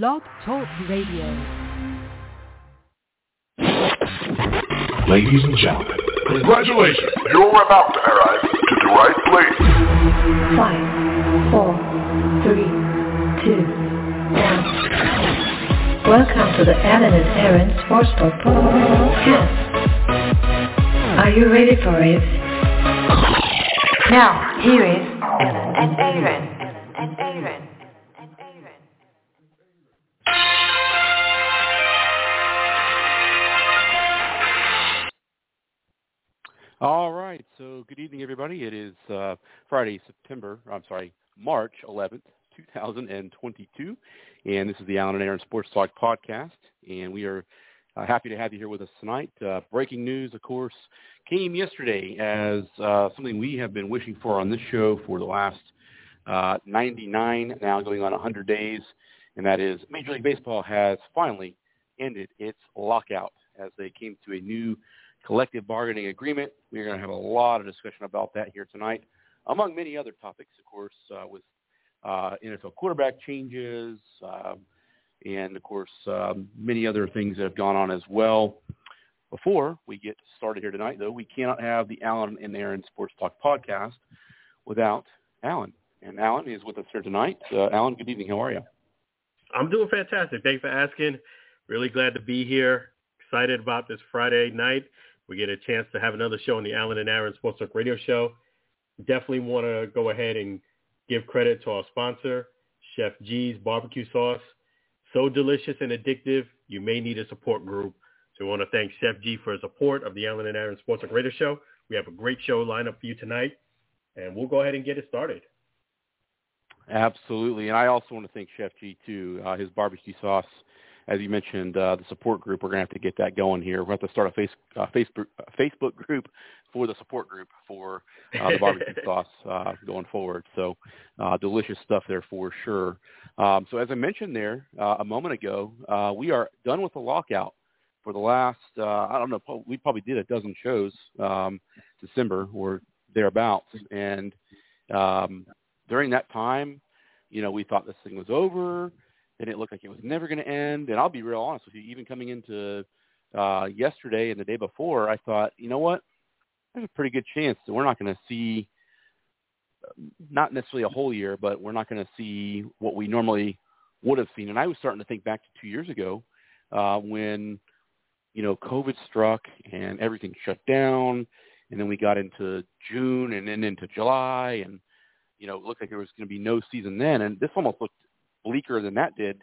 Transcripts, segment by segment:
Blog Talk Radio. Ladies and gentlemen, congratulations. You're about to arrive to the right place. Five, four, three, two, one. Welcome to the Alan and Aaron Sportsbook Podcast. Are you ready for it? Now, here is Alan and Aaron. Alan and Aaron. All right. So good evening, everybody. It is uh, Friday, September. I'm sorry, March 11th, 2022, and this is the Alan and Aaron Sports Talk podcast. And we are uh, happy to have you here with us tonight. Uh, breaking news, of course, came yesterday as uh, something we have been wishing for on this show for the last uh, 99, now going on 100 days, and that is Major League Baseball has finally ended its lockout as they came to a new collective bargaining agreement. We're going to have a lot of discussion about that here tonight, among many other topics, of course, uh, with uh, NFL quarterback changes, um, and of course, um, many other things that have gone on as well. Before we get started here tonight, though, we cannot have the Alan and Aaron Sports Talk podcast without Alan. And Alan is with us here tonight. Uh, Alan, good evening. How are you? I'm doing fantastic. Thanks for asking. Really glad to be here. Excited about this Friday night. We get a chance to have another show on the Alan and Aaron Sports Talk Radio Show. Definitely want to go ahead and give credit to our sponsor, Chef G's Barbecue Sauce. So delicious and addictive, you may need a support group. So we want to thank Chef G for his support of the Alan and Aaron Sports Talk Radio Show. We have a great show lined up for you tonight, and we'll go ahead and get it started. Absolutely. And I also want to thank Chef G, too. Uh, his barbecue sauce, as you mentioned, uh, the support group, we're going to have to get that going here. We'll have to start a face, uh, Facebook, uh, Facebook group for the support group for uh, the barbecue sauce uh, going forward. So uh, delicious stuff there for sure. Um, so as I mentioned there uh, a moment ago, uh, we are done with the lockout for the last, uh, I don't know, we probably did a dozen shows um, December or thereabouts. And um, during that time, you know, we thought this thing was over. And it looked like it was never going to end. And I'll be real honest with you, even coming into uh, yesterday and the day before, I thought, you know what? There's a pretty good chance that we're not going to see, not necessarily a whole year, but we're not going to see what we normally would have seen. And I was starting to think back to two years ago uh, when, you know, COVID struck and everything shut down. And then we got into June and then into July and, you know, it looked like there was going to be no season then. And this almost looked bleaker than that did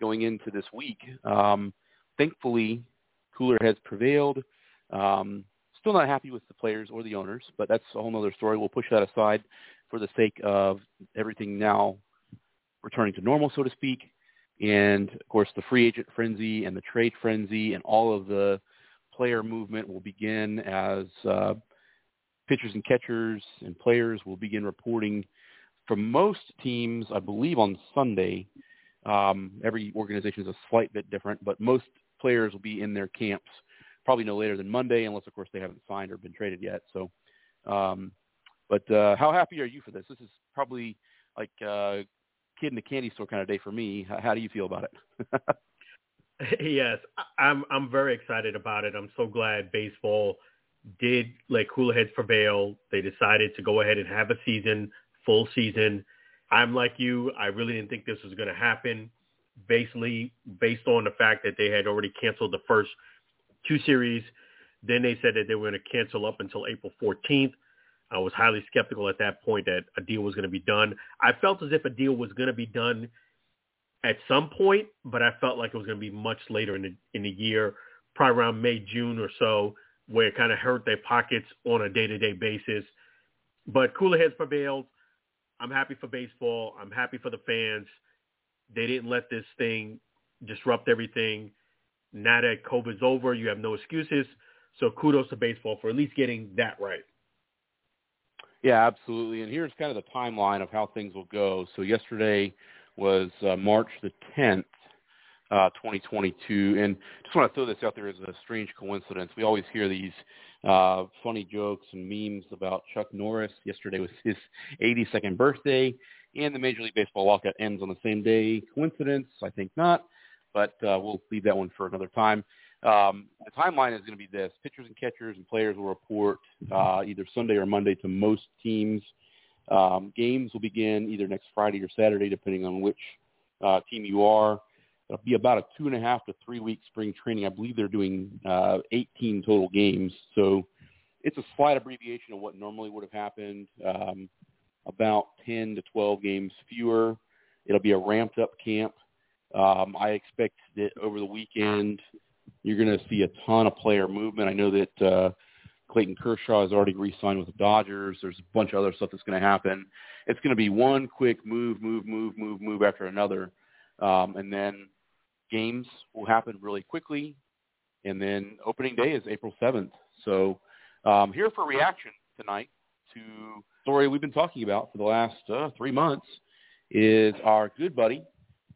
going into this week. Um, thankfully, cooler heads prevailed. Um, still not happy with the players or the owners, but that's a whole other story. We'll push that aside for the sake of everything now returning to normal, so to speak. And of course, the free agent frenzy and the trade frenzy and all of the player movement will begin as uh, pitchers and catchers and players will begin reporting for most teams, I believe on Sunday. Um, every organization is a slight bit different, but most players will be in their camps probably no later than Monday, unless of course they haven't signed or been traded yet. So, um, but uh, how happy are you for this? This is probably like uh, kid in the candy store kind of day for me. How, how do you feel about it? yes, I'm I'm very excited about it. I'm so glad baseball did let cooler heads prevail. They decided to go ahead and have a season, full season. I'm like you. I really didn't think this was going to happen. Basically, based on the fact that they had already canceled the first two series. Then they said that they were going to cancel up until April 14th. I was highly skeptical at that point that a deal was going to be done. I felt as if a deal was going to be done at some point, but I felt like it was going to be much later in the in the year, probably around May, June or so, where it kind of hurt their pockets on a day-to-day basis. But cooler heads prevailed. I'm happy for baseball. I'm happy for the fans. They didn't let this thing disrupt everything. Now that COVID's over, you have no excuses. So kudos to baseball for at least getting that right. Yeah, absolutely. And here's kind of the timeline of how things will go. So yesterday was uh, March the 10th, uh, 2022. And just want to throw this out there as a strange coincidence. We always hear these uh, funny jokes and memes about Chuck Norris. Yesterday was his 82nd birthday. and the Major League Baseball lockout ends on the same day. Coincidence? I think not, but uh, we'll leave that one for another time. Um, the timeline is going to be this: pitchers and catchers and players will report uh, either Sunday or Monday to most teams. Um, games will begin either next Friday or Saturday, depending on which uh, team you are. It'll be about a two and a half to three week spring training. I believe they're doing uh, 18 total games, so it's a slight abbreviation of what normally would have happened. Um, about 10 to 12 games fewer. It'll be a ramped up camp. Um, I expect that over the weekend you're going to see a ton of player movement. I know that uh, Clayton Kershaw has already re-signed with the Dodgers. There's a bunch of other stuff that's going to happen. It's going to be one quick move, move, move, move, move after another, um, and then games will happen really quickly. And then opening day is April 7th. So um, here for reaction tonight to story we've been talking about for the last uh, three months is our good buddy,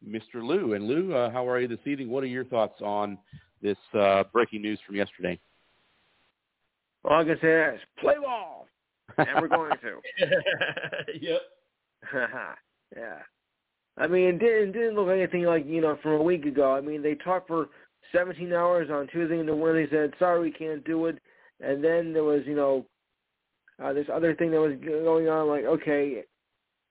Mr. Lou. And Lou, uh, how are you this evening? What are your thoughts on this uh, breaking news from yesterday? All I can say is play ball, and we're going to. yep. yeah. I mean, it didn't, didn't look anything like, you know, from a week ago. I mean, they talked for 17 hours on Tuesday and then Wednesday. Said, sorry, we can't do it. And then there was, you know, uh, this other thing that was going on. Like, okay.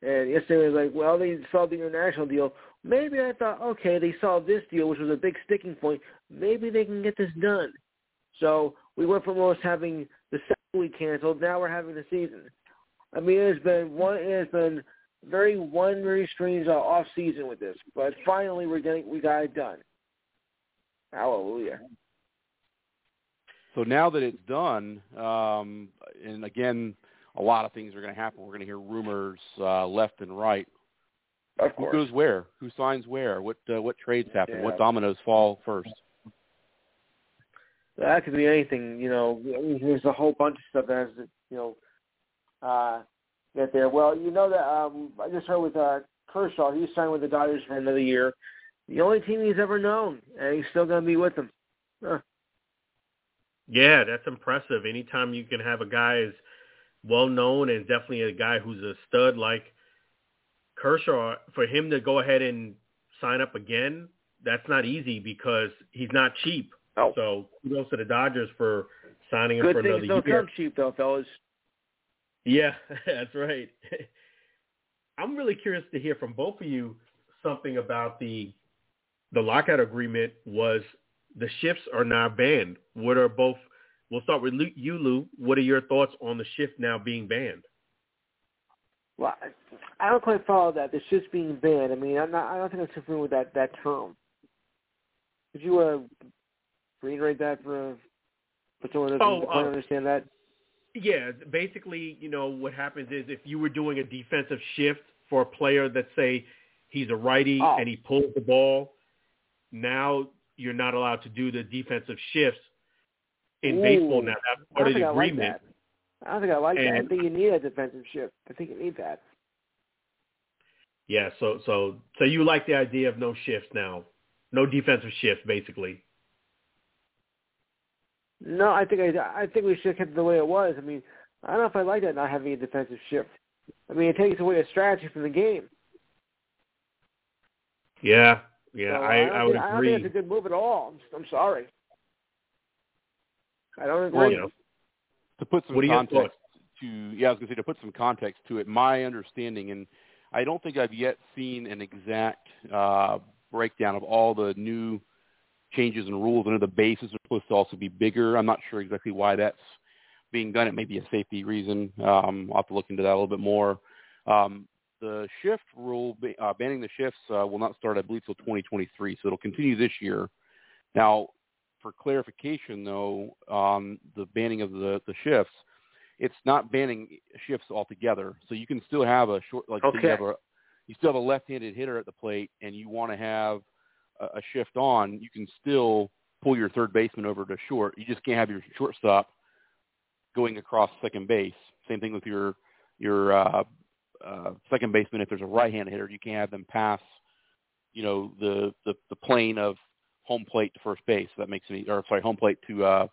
And yesterday was like, well, they solved the international deal. Maybe I thought, okay, they solved this deal, which was a big sticking point. Maybe they can get this done. So we went from almost having the second week canceled. Now we're having the season. I mean, it has been one. It has been very one very strange uh, off season with this, but finally we're getting we got it done. Hallelujah. So now that it's done, um, and again, a lot of things are going to happen. We're going to hear rumors uh, left and right. Of course. Who goes where? Who signs where? What uh, what trades happen? Yeah. What dominoes fall first? That could be anything, you know. I mean, there's a whole bunch of stuff that has to, you know, uh, get there. Well, you know that um, I just heard with uh, Kershaw, he signed with the Dodgers for another year. The only team he's ever known, and he's still going to be with them. Huh. Yeah, that's impressive. Anytime you can have a guy as well known and definitely a guy who's a stud like Kershaw, for him to go ahead and sign up again, that's not easy because he's not cheap. Oh. So kudos to the Dodgers for signing him Good for things don't come cheap, though, fellas. Yeah, that's right. I'm really curious to hear from both of you something about the the lockout agreement was the shifts are now banned. What are both? We'll start with you, Lou. What are your thoughts on the shift now being banned? Well, I- don't quite follow that. The shit's being banned. I mean, I'm not. I don't think I'm familiar with that that term. Could you uh, reiterate that for for someone who doesn't Oh, quite uh, understand that? Yeah, basically, you know, what happens is if you were doing a defensive shift for a player that say he's a righty Oh. and he pulls the ball, now you're not allowed to do the defensive shifts in Ooh. baseball. Now that's part of the I like agreement. I don't think I like that. I think you need a defensive shift. I think you need that. Yeah, so so so you like the idea of no shifts now, no defensive shifts, basically. No, I think I, I think we should have kept it the way it was. I mean, I don't know if I like that not having a defensive shift. I mean, it takes away a strategy from the game. Yeah, yeah, So I, don't I would think, I don't think it's a good move at all. I'm, I'm sorry. I don't agree. Well, you know, to put some What context to yeah, I was going to say to put some context to it. My understanding, and I don't think I've yet seen an exact uh, breakdown of all the new changes and rules. I know the bases are supposed to also be bigger. I'm not sure exactly why that's being done. It may be a safety reason. Um, I'll have to look into that a little bit more. Um, the shift rule, uh, banning the shifts, uh, will not start, I believe, till 2023, so it'll continue this year. Now, for clarification, though, on the banning of the, the shifts, it's not banning shifts altogether. So you can still have a short, like say you have a, you still have a left-handed hitter at the plate, and you want to have a, shift on. You can still pull your third baseman over to short. You just can't have your shortstop going across second base. Same thing with your your uh, uh, second baseman. If there's a right-handed hitter, you can't have them pass, you know, the the, the plane of home plate to first base. If that makes any, or sorry, home plate to uh,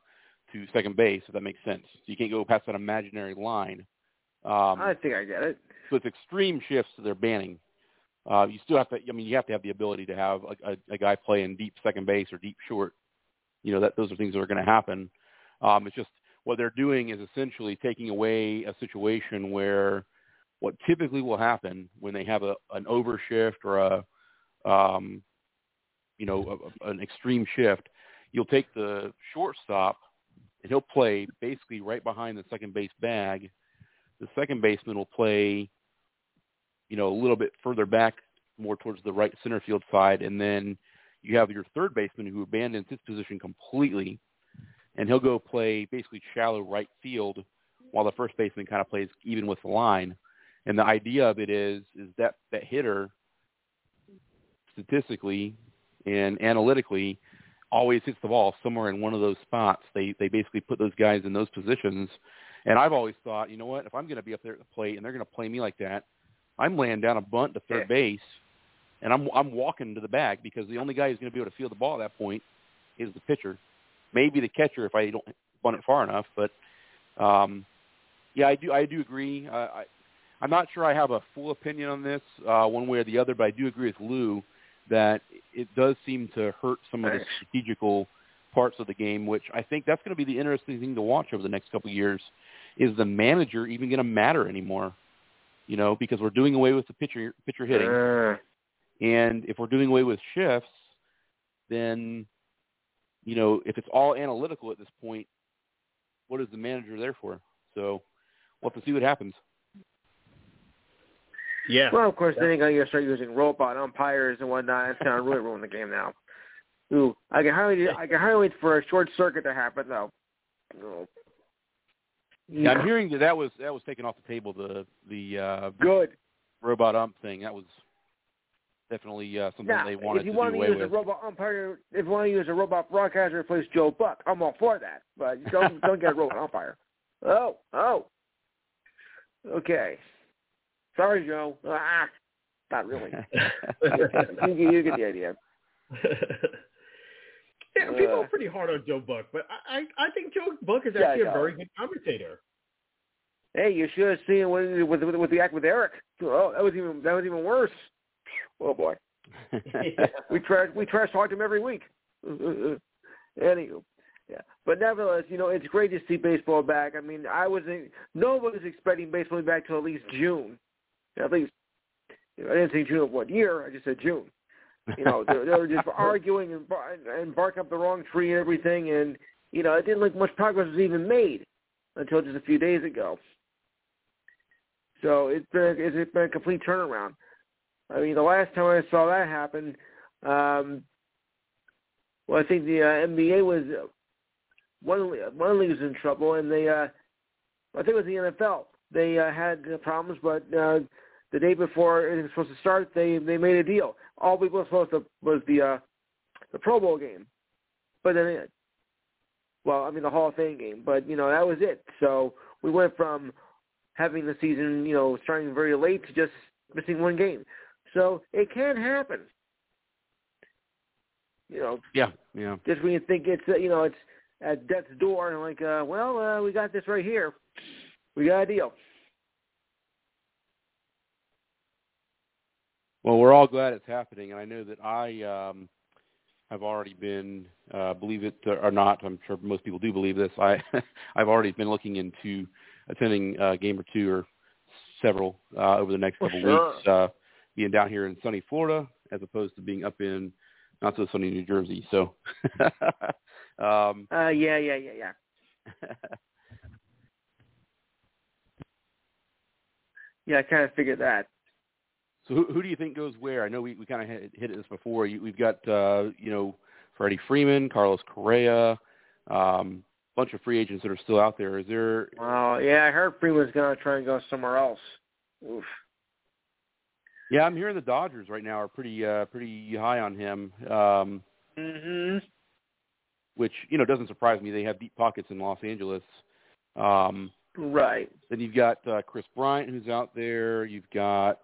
to second base. If that makes sense. So you can't go past that imaginary line Um, I think I get it. so it's extreme shifts that they're banning. Uh, you still have to. I mean, you have to have the ability to have a, a, a guy play in deep second base or deep short. You know that those are things that are going to happen. Um, it's just what they're doing is essentially taking away a situation where what typically will happen when they have a an overshift or a um, you know a, an extreme shift, you'll take the shortstop and he'll play basically right behind the second base bag. The second baseman will play, you know, a little bit further back, more towards the right center field side, and then you have your third baseman who abandons his position completely, and he'll go play basically shallow right field, while the first baseman kind of plays even with the line. And the idea of it is is that that hitter, statistically and analytically, always hits the ball somewhere in one of those spots. They they basically put those guys in those positions. And I've always thought, you know what, if I'm going to be up there at the plate and they're going to play me like that, I'm laying down a bunt to third Yeah. base, and I'm I'm walking to the bag because the only guy who's going to be able to field the ball at that point is the pitcher, maybe the catcher if I don't bunt it far enough. But um, yeah, I do I do agree. Uh, I I'm not sure I have a full opinion on this uh, one way or the other, but I do agree with Lou that it does seem to hurt some of the strategical parts of the game, which I think that's going to be the interesting thing to watch over the next couple of years. Is the manager even going to matter anymore? You know, because we're doing away with the pitcher pitcher hitting, Uh, and if we're doing away with shifts, then you know if it's all analytical at this point, what is the manager there for? So we'll have to see what happens. Yeah. well, of course, then you're going to start using robot umpires and whatnot. It's going to really ruin the game now. Ooh, I can hardly, I can hardly wait for a short circuit to happen, though. No. Yeah, I'm hearing that that was that was taken off the table. The the uh, Good. robot ump thing that was definitely uh, something Now, they wanted to do. if you to want to use with. a robot umpire, if you want to use a robot broadcaster to replace Joe Buck, I'm all for that. But don't don't get a robot umpire. Oh, oh. Okay. Sorry, Joe. Ah, not really. you, get- you get the idea. Yeah, people are pretty hard on Joe Buck, but I I, I think Joe Buck is Yeah, actually a very good commentator. Hey, you should have seen with with with, with the act with Eric. Oh, that was even that was even worse. Oh boy, we try we try to talk him every week. Anywho, yeah, but nevertheless, you know it's great to see baseball back. I mean, I was nobody was expecting baseball back till at least June, at least. You know, I didn't say June of what year. I just said June. You know, they, they were just arguing and, bar- and barking up the wrong tree and everything, and you know, it didn't look much progress was even made until just a few days ago. So it's been it's been a complete turnaround. I mean, the last time I saw that happen, um, well, I think the uh, NBA was uh, one one league was in trouble, and they uh, I think it was the NFL. They uh, had problems, but uh, the day before it was supposed to start, they they made a deal. All we were supposed to was the uh, the Pro Bowl game, but then it, well, I mean the Hall of Fame game, but you know that was it. So we went from having the season, you know, starting very late to just missing one game. So it can happen. You know, yeah, yeah. just when you think it's uh, you know it's at death's door, and like, uh, well, uh, we got this right here. We got a deal. Well, we're all glad it's happening, and I know that I um, have already been, uh, believe it or not, I'm sure most people do believe this. I I've already been looking into attending a game or two or several uh, over the next Well, couple sure. weeks, uh, being down here in sunny Florida as opposed to being up in not so sunny New Jersey. So, um, Uh, yeah, yeah, yeah, yeah. Yeah, I kind of figured that. So who, who do you think goes where? I know we, we kind of hit, hit this before. You, we've got uh, you know Freddie Freeman, Carlos Correa, um, bunch of free agents that are still out there. Is there? Well, yeah, I heard Freeman's gonna try and go somewhere else. Oof. Yeah, I'm hearing the Dodgers right now are pretty uh, pretty high on him, um, Mhm. which you know doesn't surprise me. They have deep pockets in Los Angeles. Um, Right. then you've got uh, Kris Bryant who's out there. You've got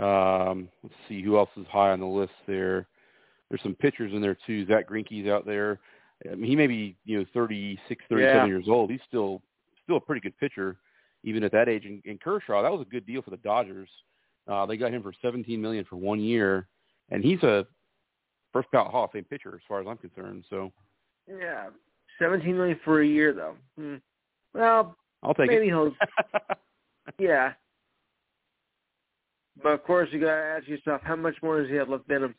um, let's see who else is high on the list there. There's some pitchers in there too. Zack Greinke's out there. I mean, he may be you know 36, 37 Yeah. years old. He's still still a pretty good pitcher. even at that age. And, and Kershaw, that was a good deal for the Dodgers. Uh, they got him for 17 million for one year, and he's a first ballot Hall of Fame pitcher as far as I'm concerned. So Yeah, seventeen million for a year though. Hmm. Well, I'll take maybe it. he'll. Yeah. But of course, you gotta ask yourself, how much more does he have left in him?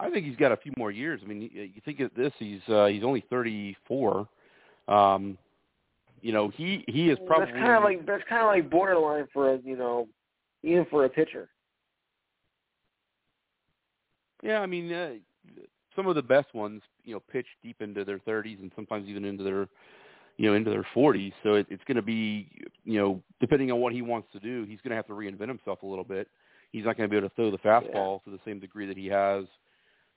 I think he's got a few more years. I mean, you you think of this, he's uh, he's only 34. Um, you know, he he is probably That's kind of like that's kind of like borderline for a you know, even for a pitcher. Yeah, I mean, uh, some of the best ones, you know, pitch deep into their 30s and sometimes even into their, you know, into their 40s. So it, it's going to be, you know, depending on what he wants to do, he's going to have to reinvent himself a little bit. He's not going to be able to throw the fastball to the same degree that he has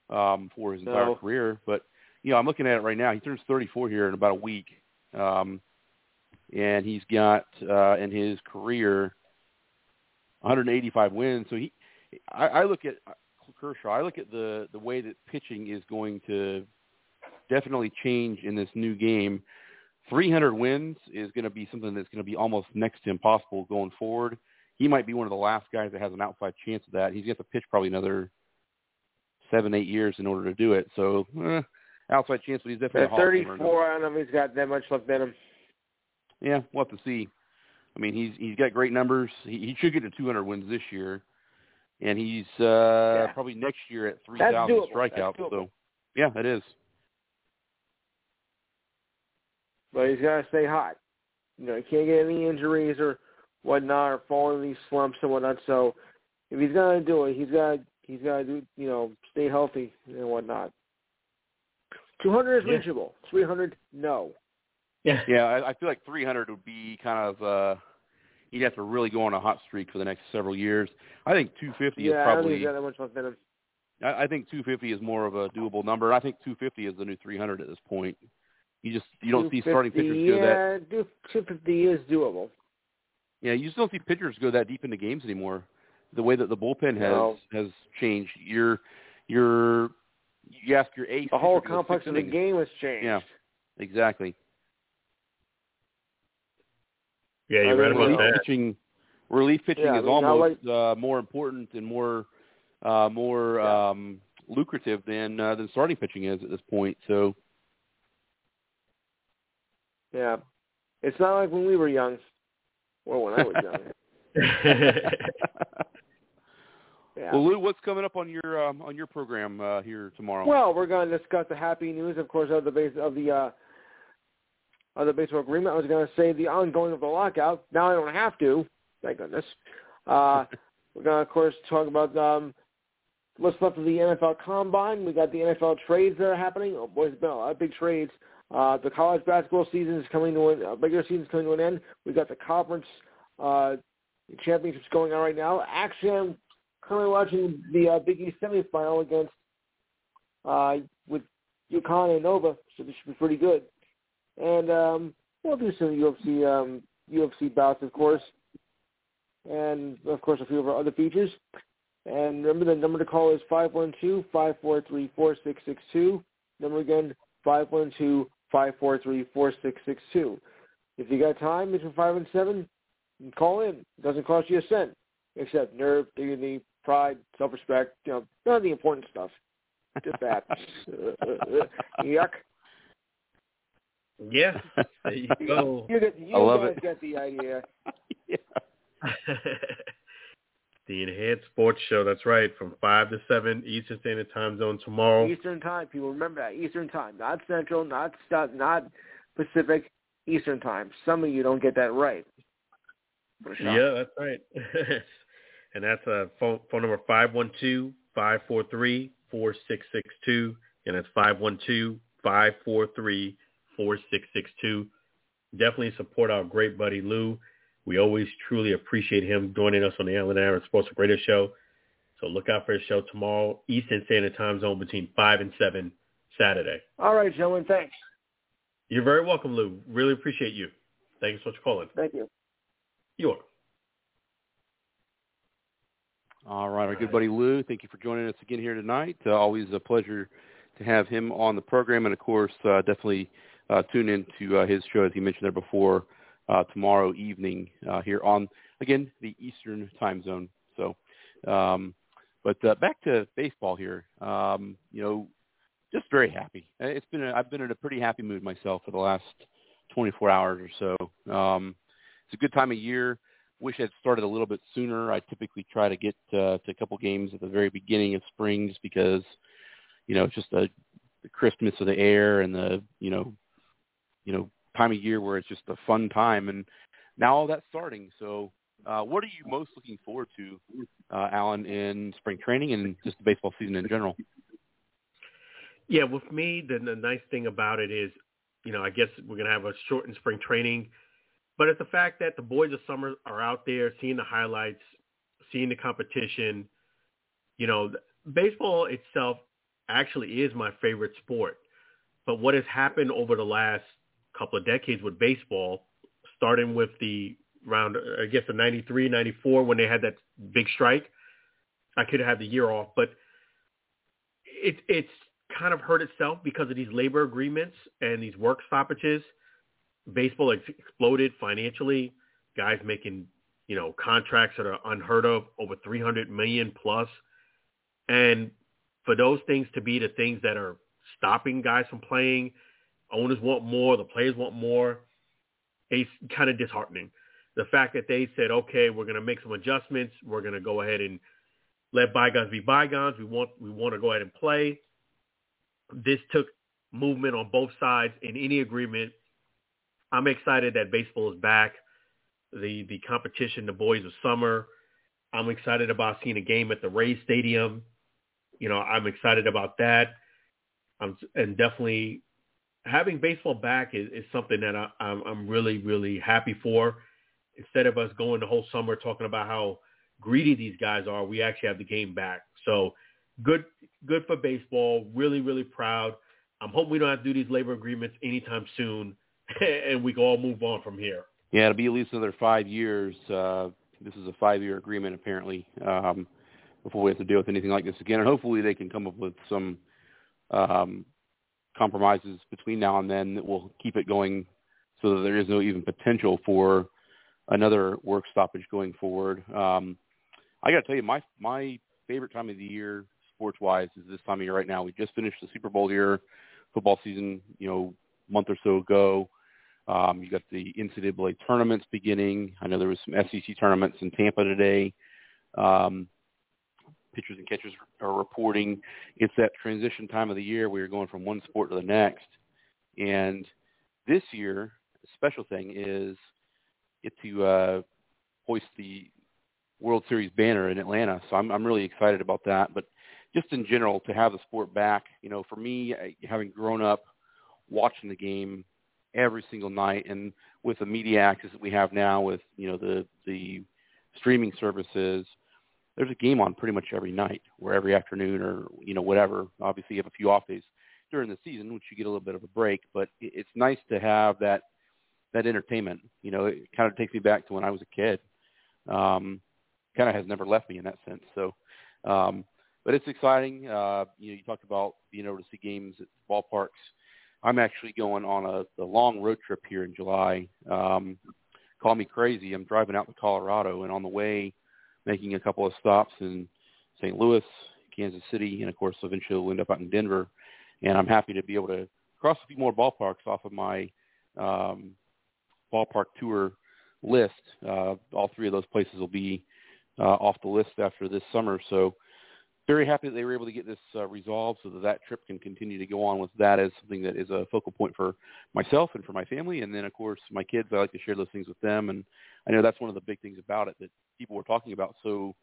um, for his entire No. career. But you know, I'm looking at it right now. He turns 34 here in about a week, um, and he's got uh, in his career 185 wins. So he, I, I look at Kershaw. I look at the the way that pitching is going to definitely change in this new game. 300 wins is going to be something that's going to be almost next to impossible going forward. He might be one of the last guys that has an outside chance of that. He's got to pitch probably another seven, eight years in order to do it. So, eh, outside chance, but he's definitely a At Hall of Famer. 34, I don't know if he's got that much left in him. Yeah, we'll have to see. I mean, he's he's got great numbers. He, he should get to 200 wins this year, and he's uh Yeah. probably next year at That's 3,000 doable. strikeouts. So, yeah, it is. But he's got to stay hot. You know, he can't get any injuries or whatnot, or fall into these slumps and whatnot. So, if he's gonna do it, he's got he's got to do you know stay healthy and whatnot. 200 is Yeah. reachable. 300, no. Yeah. Yeah, I, I feel like 300 would be kind of uh he'd have to really go on a hot streak for the next several years. I think 250 Yeah, is I don't think probably he's got that much left in. I, I think 250 is more of a doable number. I think 250 is the new 300 at this point. You just you don't see starting 250, pitchers go that Yeah, do- 250 is doable. Yeah, you just don't see pitchers go that deep into games anymore. The way that the bullpen has No. has changed. Your your you're you ask your ace. The whole pitcher complex of the innings. game has changed. Yeah. Exactly. Yeah, you're right mean, about relief that. pitching relief pitching Yeah, I is mean, I almost uh, more important and more uh, more Yeah. um, lucrative than uh, than starting pitching is at this point. So Yeah. It's not like when we were young, or when I was young. Yeah. well, Lou, what's coming up on your um, on your program uh, here tomorrow? Well, we're going to discuss the happy news, of course, of the base of the uh, of the baseball agreement. I was going to say the ongoing of the lockout. Now I don't have to. Thank goodness. Uh, we're going to, of course, talk about um, what's left of the NFL Combine. We got the NFL trades that are happening. Oh boy, it's been a lot of big trades. Uh, the college basketball season is coming to an uh, regular season is coming to an end. We've got the conference uh, championships going on right now. Actually, I'm currently watching the uh, Big East semifinal against uh, with UConn and Nova, so this should be pretty good. And um, we'll do some UFC um, UFC bouts, of course, and of course a few of our other features. And remember, the number to call is five one two five four three four six six two. Number again, five one two five four three four six six two. If you got time between five and seven, call in. It doesn't cost you a cent, except nerve, dignity, pride, self-respect. You know, none of the important stuff. Just that. Yuck. yeah, there you go. You, get, you I love guys it. get the idea. yeah. The Enhanced Sports Show. That's right, from five to seven Eastern Standard Time Zone tomorrow. Eastern time. People remember that. Eastern time. Not Central, not South, not Pacific. Eastern time. Some of you don't get that right. What a shock. Yeah, that's right. and that's a phone phone number five one two five four three four six six two, and that's five one two five four three four six six two. Definitely support our great buddy Lou. We always truly appreciate him joining us on the Alan Aaron Sports Radio Show. So look out for his show tomorrow, Eastern Standard Time Zone between five and seven Saturday. All right, gentlemen. Thanks. You're very welcome, Lou. Really appreciate you. Thank you so much for calling. Thank you. You're welcome. All right, our good buddy Lou. Thank you for joining us again here tonight. Uh, always a pleasure to have him on the program, and of course, uh, definitely uh, tune in to uh, his show as he mentioned there before. Uh, tomorrow evening uh, here on again the Eastern Time Zone. So, um, but uh, back to baseball here. Um, you know, just very happy. It's been a, I've been in a pretty happy mood myself for the last 24 hours or so. Um, it's a good time of year. Wish I'd started a little bit sooner. I typically try to get uh, to a couple games at the very beginning of spring, just because you know it's just a, the crispness of the air and the you know you know time of year where it's just a fun time. And now all that's starting. So, uh, what are you most looking forward to, uh, Alan, in spring training and just the baseball season in general? Yeah, with me, the, the nice thing about it is, you know, I guess we're to have a shortened spring training, but it's the fact that the boys of summer are out there seeing the highlights, seeing the competition. You know, baseball itself actually is my favorite sport. But what has happened over the last couple of decades with baseball, starting with the round, I guess the 93, 94 when they had that big strike. I could have the year off, but it, it's kind of hurt itself because of these labor agreements and these work stoppages. Baseball exploded financially. Guys making, you know, contracts that are unheard of, over 300 million plus. And for those things to be the things that are stopping guys from playing, owners want more, the players want more, it's kind of disheartening. The fact that they said, okay, we're going to make some adjustments. We're going to go ahead and let bygones be bygones. We want we want to go ahead and play this took movement on both sides in any agreement. I'm excited that baseball is back. The the competition, the boys of summer. I'm excited about seeing a game at the Rays Stadium. You know, I'm excited about that. I'm and definitely having baseball back is, is something that I, I'm, I'm really really happy for. Instead of us going the whole summer talking about how greedy these guys are, we actually have the game back. So good good for baseball. Really, really proud. I'm hoping we don't have to do these labor agreements anytime soon, and we can all move on from here. Yeah, it'll be at least another five years. Uh, this is a five-year agreement, apparently, um, before we have to deal with anything like this again. And hopefully, they can come up with some um, compromises between now and then that will keep it going, so that there is no even potential for another work stoppage going forward. Um, I got to tell you, my my favorite time of the year sports wise is this time of year right now. We just finished the Super Bowl here, football season, you know, month or so ago. Um, you got the NCAA tournaments beginning. I know there was some SEC tournaments in Tampa today. Um, pitchers and catchers are reporting. It's that transition time of the year where you're going from one sport to the next. And this year, the special thing is get to uh, hoist the World Series banner in Atlanta. So I'm I'm really excited about that. But just in general to have the sport back. You know, for me, having grown up watching the game every single night, and with the media access that we have now, with you know the the streaming services, there's a game on pretty much every night, or every afternoon, or you know whatever. Obviously, you have a few off days during the season, which you get a little bit of a break, but it's nice to have that that entertainment. You know, it kind of takes me back to when I was a kid. Um, kind of has never left me in that sense. So um, but it's exciting. Uh, you know, you talked about being able to see games at ballparks. I'm actually going on a, a long road trip here in July. Um, call me crazy. I'm driving out to Colorado, and on the way, making a couple of stops in St. Louis, Kansas City, and of course, eventually we'll end up out in Denver. And I'm happy to be able to cross a few more ballparks off of my um, ballpark tour list. Uh, all three of those places will be uh, off the list after this summer. So very happy that they were able to get this uh, resolved so that that trip can continue to go on with that as something that is a focal point for myself and for my family. And then, of course, my kids, I like to share those things with them. And I know that's one of the big things about it that people were talking about so,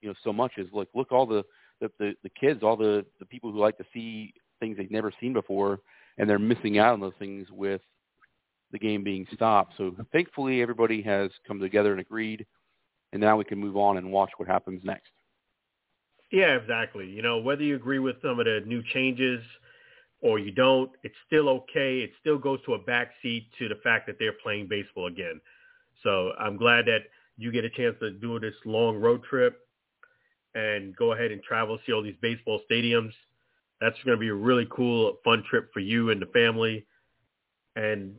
you know, so much is like, look, all the, the, the, the kids, all the, the people who like to see things they've never seen before, and they're missing out on those things with the game being stopped. So thankfully, everybody has come together and agreed, and now we can move on and watch what happens next. Yeah, exactly. You know, whether you agree with some of the new changes or you don't, it's still okay. It still goes to a backseat to the fact that they're playing baseball again. So I'm glad that you get a chance to do this long road trip and go ahead and travel, see all these baseball stadiums. That's going to be a really cool, fun trip for you and the family. And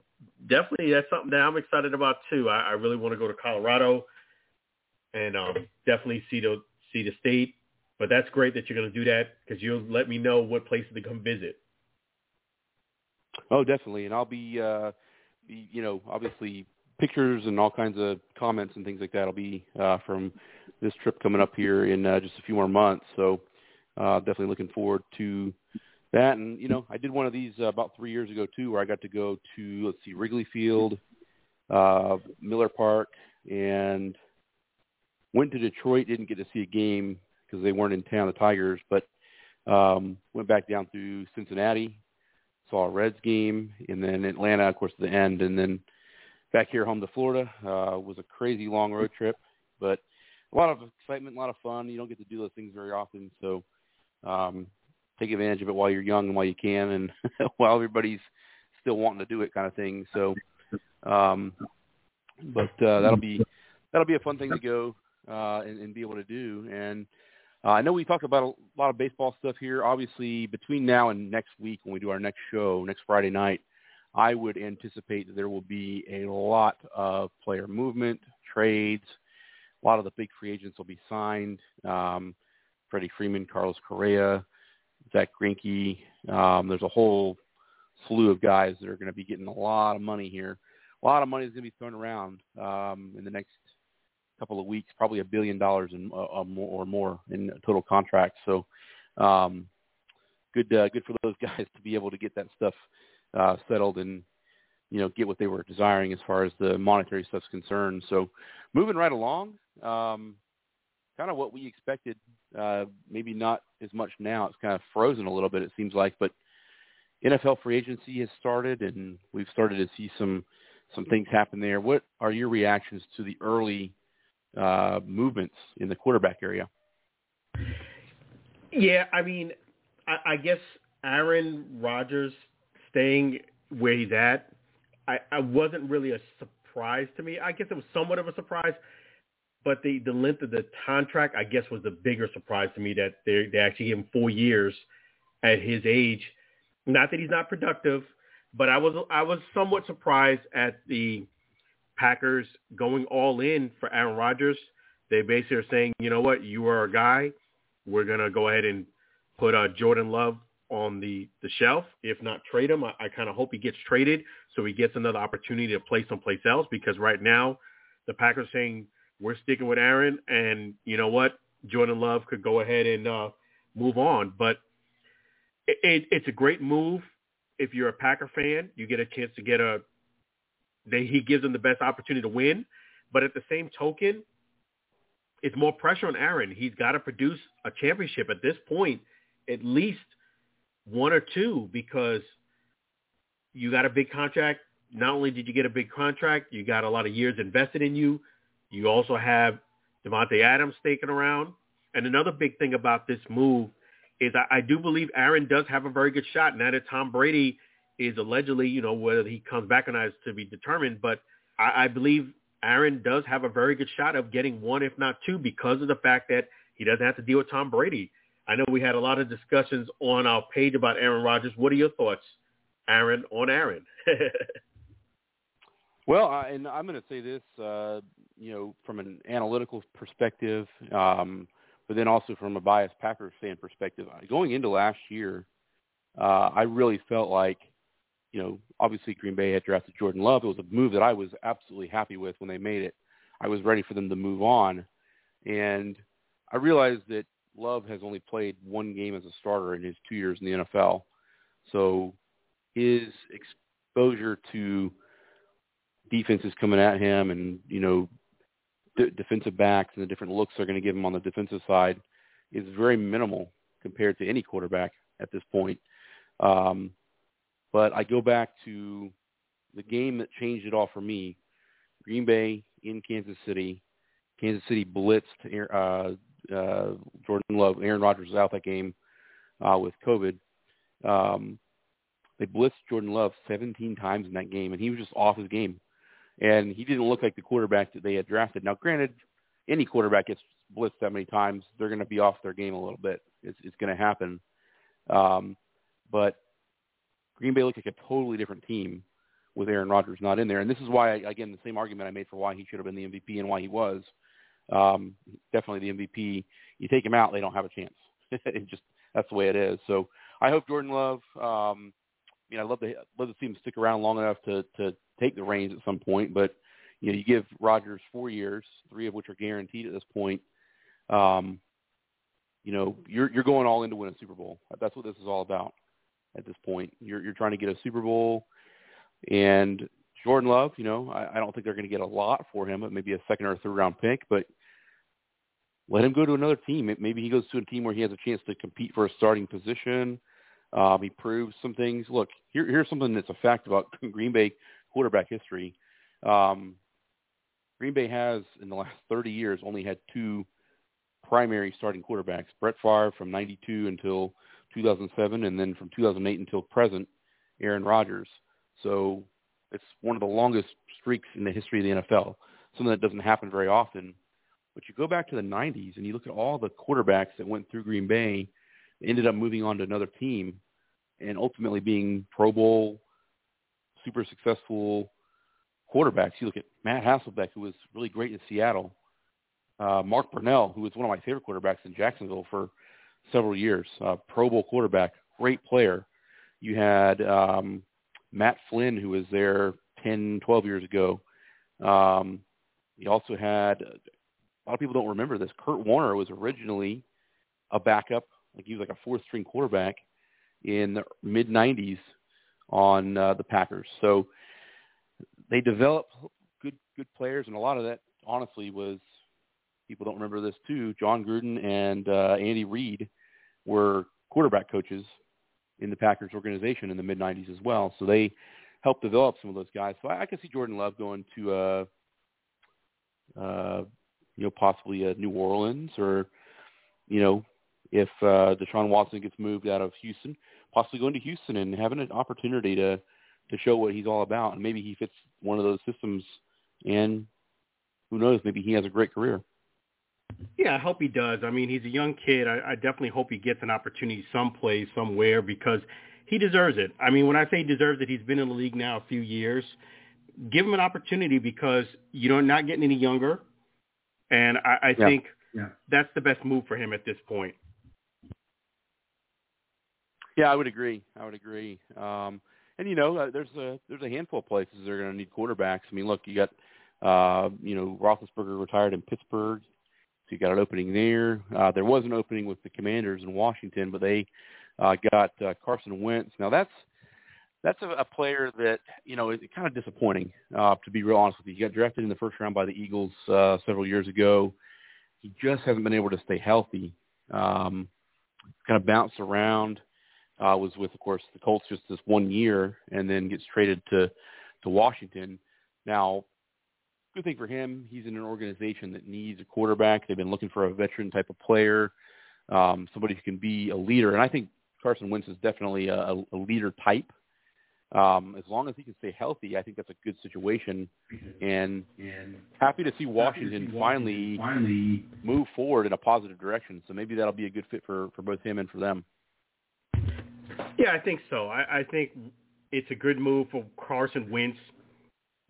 definitely that's something that I'm excited about too. I, I really want to go to Colorado and um, definitely see the see the state. But that's great that you're going to do that because you'll let me know what places to come visit. Oh, definitely, and I'll be, uh, you know, obviously pictures and all kinds of comments and things like that will be uh, from this trip coming up here in uh, just a few more months. So uh, definitely looking forward to that. And you know, I did one of these uh, about three years ago too, where I got to go to let's see, Wrigley Field, uh, Miller Park, and went to Detroit. Didn't get to see a game because they weren't in town, the Tigers, but um, went back down through Cincinnati, saw a Reds game, and then Atlanta, of course, at the end, and then back here home to Florida. Uh, was a crazy long road trip, but a lot of excitement, a lot of fun. You don't get to do those things very often, so um, take advantage of it while you're young and while you can, and while everybody's still wanting to do it, kind of thing. So, um, but uh, that'll be that'll be a fun thing to go uh, and, and be able to do. And uh, I know we talked about a lot of baseball stuff here. Obviously, between now and next week, when we do our next show next Friday night, I would anticipate that there will be a lot of player movement, trades. A lot of the big free agents will be signed. Um, Freddie Freeman, Carlos Correa, Zack Greinke. Um, there's a whole slew of guys that are going to be getting a lot of money here. A lot of money is going to be thrown around um, in the next couple of weeks, probably a billion dollars in, uh, more, or more in total contracts. So, um, good, uh, good for those guys to be able to get that stuff uh, settled and you know get what they were desiring as far as the monetary stuff's concerned. So, moving right along, um, kind of what we expected. Uh, maybe not as much now. It's kind of frozen a little bit. It seems like, but NFL free agency has started, and we've started to see some some things happen there. What are your reactions to the early uh, movements in the quarterback area? Yeah, I mean, I, I guess Aaron Rodgers staying where he's at, I, I wasn't really a surprise to me. I guess it was somewhat of a surprise, but the the length of the contract, I guess, was the bigger surprise to me that they they actually gave him four years at his age. Not that he's not productive, but I was I was somewhat surprised at the Packers going all in for Aaron Rodgers. They basically are saying, you know what, you are a guy. We're gonna go ahead and put uh, Jordan Love on the the shelf. If not trade him, I, I kind of hope he gets traded so he gets another opportunity to play someplace else. Because right now, the Packers saying we're sticking with Aaron, and you know what, Jordan Love could go ahead and uh, move on. But it, it, it's a great move if you're a Packer fan. You get a chance to get a they, he gives them the best opportunity to win. But at the same token, it's more pressure on Aaron. He's got to produce a championship at this point, at least one or two, because you got a big contract. Not only did you get a big contract, you got a lot of years invested in you. You also have Davante Adams staking around. And another big thing about this move is I, I do believe Aaron does have a very good shot. Now that Tom Brady is allegedly, you know, whether he comes back or not is to be determined. But I, I believe Aaron does have a very good shot of getting one, if not two, because of the fact that he doesn't have to deal with Tom Brady. I know we had a lot of discussions on our page about Aaron Rodgers. What are your thoughts, Aaron, on Aaron? well, uh, and I'm going to say this, uh, you know, from an analytical perspective, um, but then also from a biased Packers fan perspective. Going into last year, uh, I really felt like – you know, obviously Green Bay had drafted Jordan Love. It was a move that I was absolutely happy with when they made it. I was ready for them to move on. And I realized that Love has only played one game as a starter in his two years in the NFL. So his exposure to defenses coming at him and, you know, d- defensive backs and the different looks they're going to give him on the defensive side is very minimal compared to any quarterback at this point. Um, but I go back to the game that changed it all for me. Green Bay in Kansas City. Kansas City blitzed uh, uh, Jordan Love. Aaron Rodgers was out that game uh, with COVID. Um, they blitzed Jordan Love 17 times in that game, and he was just off his game. And he didn't look like the quarterback that they had drafted. Now, granted, any quarterback gets blitzed that many times, they're going to be off their game a little bit. It's, it's going to happen. Um, but Green Bay looked like a totally different team with Aaron Rodgers not in there. And this is why, again, the same argument I made for why he should have been the MVP and why he was um, definitely the MVP. You take him out, they don't have a chance. it just that's the way it is. So I hope Jordan Love. Um, you know, I love to love to see him stick around long enough to to take the reins at some point. But you know, you give Rodgers four years, three of which are guaranteed at this point. Um, you know, you're you're going all in to win a Super Bowl. That's what this is all about at this point. You're you're trying to get a Super Bowl, and Jordan Love. You know, I, I don't think they're going to get a lot for him, but maybe a second or third round pick. But let him go to another team. Maybe he goes to a team where he has a chance to compete for a starting position. Um, he proves some things. Look, here, here's something that's a fact about Green Bay quarterback history. Um, Green Bay has, in the last 30 years, only had two primary starting quarterbacks, Brett Favre from 92 until 2007, and then from 2008 until present, Aaron Rodgers. So it's one of the longest streaks in the history of the NFL, something that doesn't happen very often. But you go back to the 90s and you look at all the quarterbacks that went through Green Bay, ended up moving on to another team, and ultimately being Pro Bowl, super successful quarterbacks. You look at Matt Hasselbeck, who was really great in Seattle. Uh, Mark Brunell, who was one of my favorite quarterbacks in Jacksonville for several years, uh, Pro Bowl quarterback, great player. You had um, Matt Flynn, who was there 10, 12 years ago. Um, you also had a lot of people don't remember this. Kurt Warner was originally a backup, like he was like a fourth string quarterback in the mid 90s on uh, the Packers. So they developed good good players, and a lot of that honestly was people don't remember this too. Jon Gruden and uh, Andy Reid were quarterback coaches in the Packers organization in the mid 90s as well. So they helped develop some of those guys. So I, I can see Jordan Love going to uh, uh, you know, possibly a New Orleans or, you know, if uh, Deshaun Watson gets moved out of Houston, possibly going to Houston and having an opportunity to to show what he's all about. And maybe he fits one of those systems, and who knows, maybe he has a great career. Yeah, I hope he does. I mean, he's a young kid. I, I definitely hope he gets an opportunity someplace, somewhere, because he deserves it. I mean, when I say he deserves it, he's been in the league now a few years. Give him an opportunity because you know not getting any younger. And I, I yeah. think yeah. that's the best move for him at this point. Yeah, I would agree. I would agree. Um, and you know, uh, there's a there's a handful of places that are going to need quarterbacks. I mean, look, you got uh, you know Roethlisberger retired in Pittsburgh, so you got an opening there. Uh, there was an opening with the Commanders in Washington, but they uh, got uh, Carson Wentz. Now that's that's a, a player that you know is kind of disappointing. Uh, to be real honest with you, he got drafted in the first round by the Eagles uh, several years ago. He just hasn't been able to stay healthy. Um, kind of bounced around. Uh, was with, of course, the Colts just this one year, and then gets traded to to Washington. Now, good thing for him. He's in an organization that needs a quarterback. They've been looking for a veteran type of player, um, somebody who can be a leader. And I think Carson Wentz is definitely a, a leader type. Um, as long as he can stay healthy, I think that's a good situation. And, and happy to see Washington, to see Washington finally, finally move forward in a positive direction. So maybe that'll be a good fit for, for both him and for them. Yeah, I think so. I, I think it's a good move for Carson Wentz.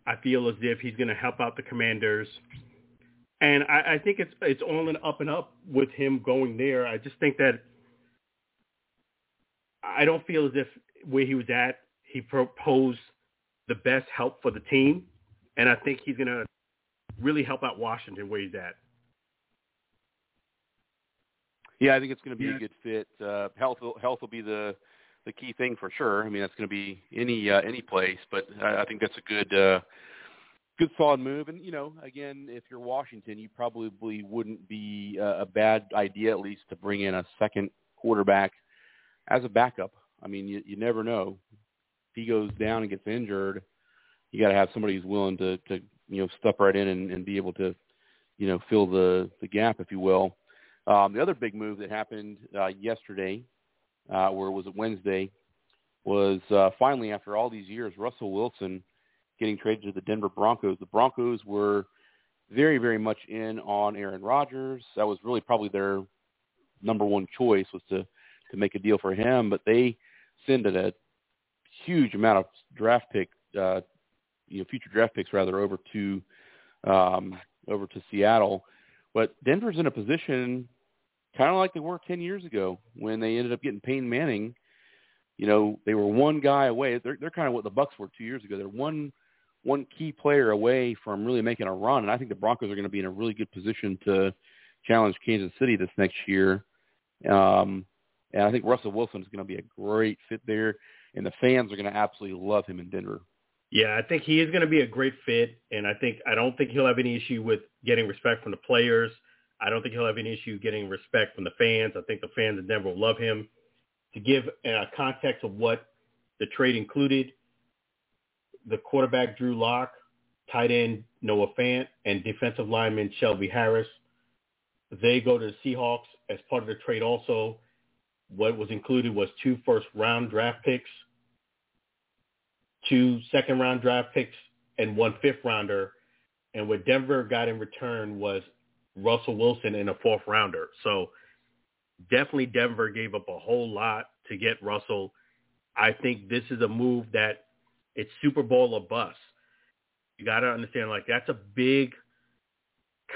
I feel as if he's going to help out the Commanders, and I, I think it's it's all an up and up with him going there. I just think that I don't feel as if where he was at he proposed the best help for the team, and I think he's going to really help out Washington where he's at. Yeah, I think it's going to be yeah. a good fit. Uh, health, health will be the the key thing for sure. I mean, that's going to be any uh, any place, but I, I think that's a good uh, good solid move. And you know, again, if you're Washington, you probably wouldn't be uh, a bad idea at least to bring in a second quarterback as a backup. I mean, you, you never know If he goes down and gets injured, you got to have somebody who's willing to to you know step right in and, and be able to you know fill the the gap, if you will. Um, the other big move that happened uh, yesterday, uh, was it Wednesday, was uh, finally after all these years, Russell Wilson getting traded to the Denver Broncos. The Broncos were very, very much in on Aaron Rodgers. That was really probably their number one choice was to to make a deal for him, but they sent a huge amount of draft pick uh, you know future draft picks rather over to um, over to Seattle. But Denver's in a position kind of like they were 10 years ago when they ended up getting Peyton Manning. You know, they were one guy away. They're they're kind of what the Bucs were two years ago. They're one one key player away from really making a run, and I think the Broncos are going to be in a really good position to challenge Kansas City this next year. Um, and I think Russell Wilson is going to be a great fit there, and the fans are going to absolutely love him in Denver. Yeah, I think he is going to be a great fit, and I think I don't think he'll have any issue with getting respect from the players. I don't think he'll have any issue getting respect from the fans. I think the fans in Denver will love him. To give a context of what the trade included, the quarterback Drew Lock, tight end Noah Fant, and defensive lineman Shelby Harris. They go to the Seahawks as part of the trade also. What was included was two first round draft picks, two second round draft picks, and one fifth rounder. And what Denver got in return was Russell Wilson in a fourth rounder. So definitely Denver gave up a whole lot to get Russell. I think this is a move that it's Super Bowl or bust. You got to understand, like that's a big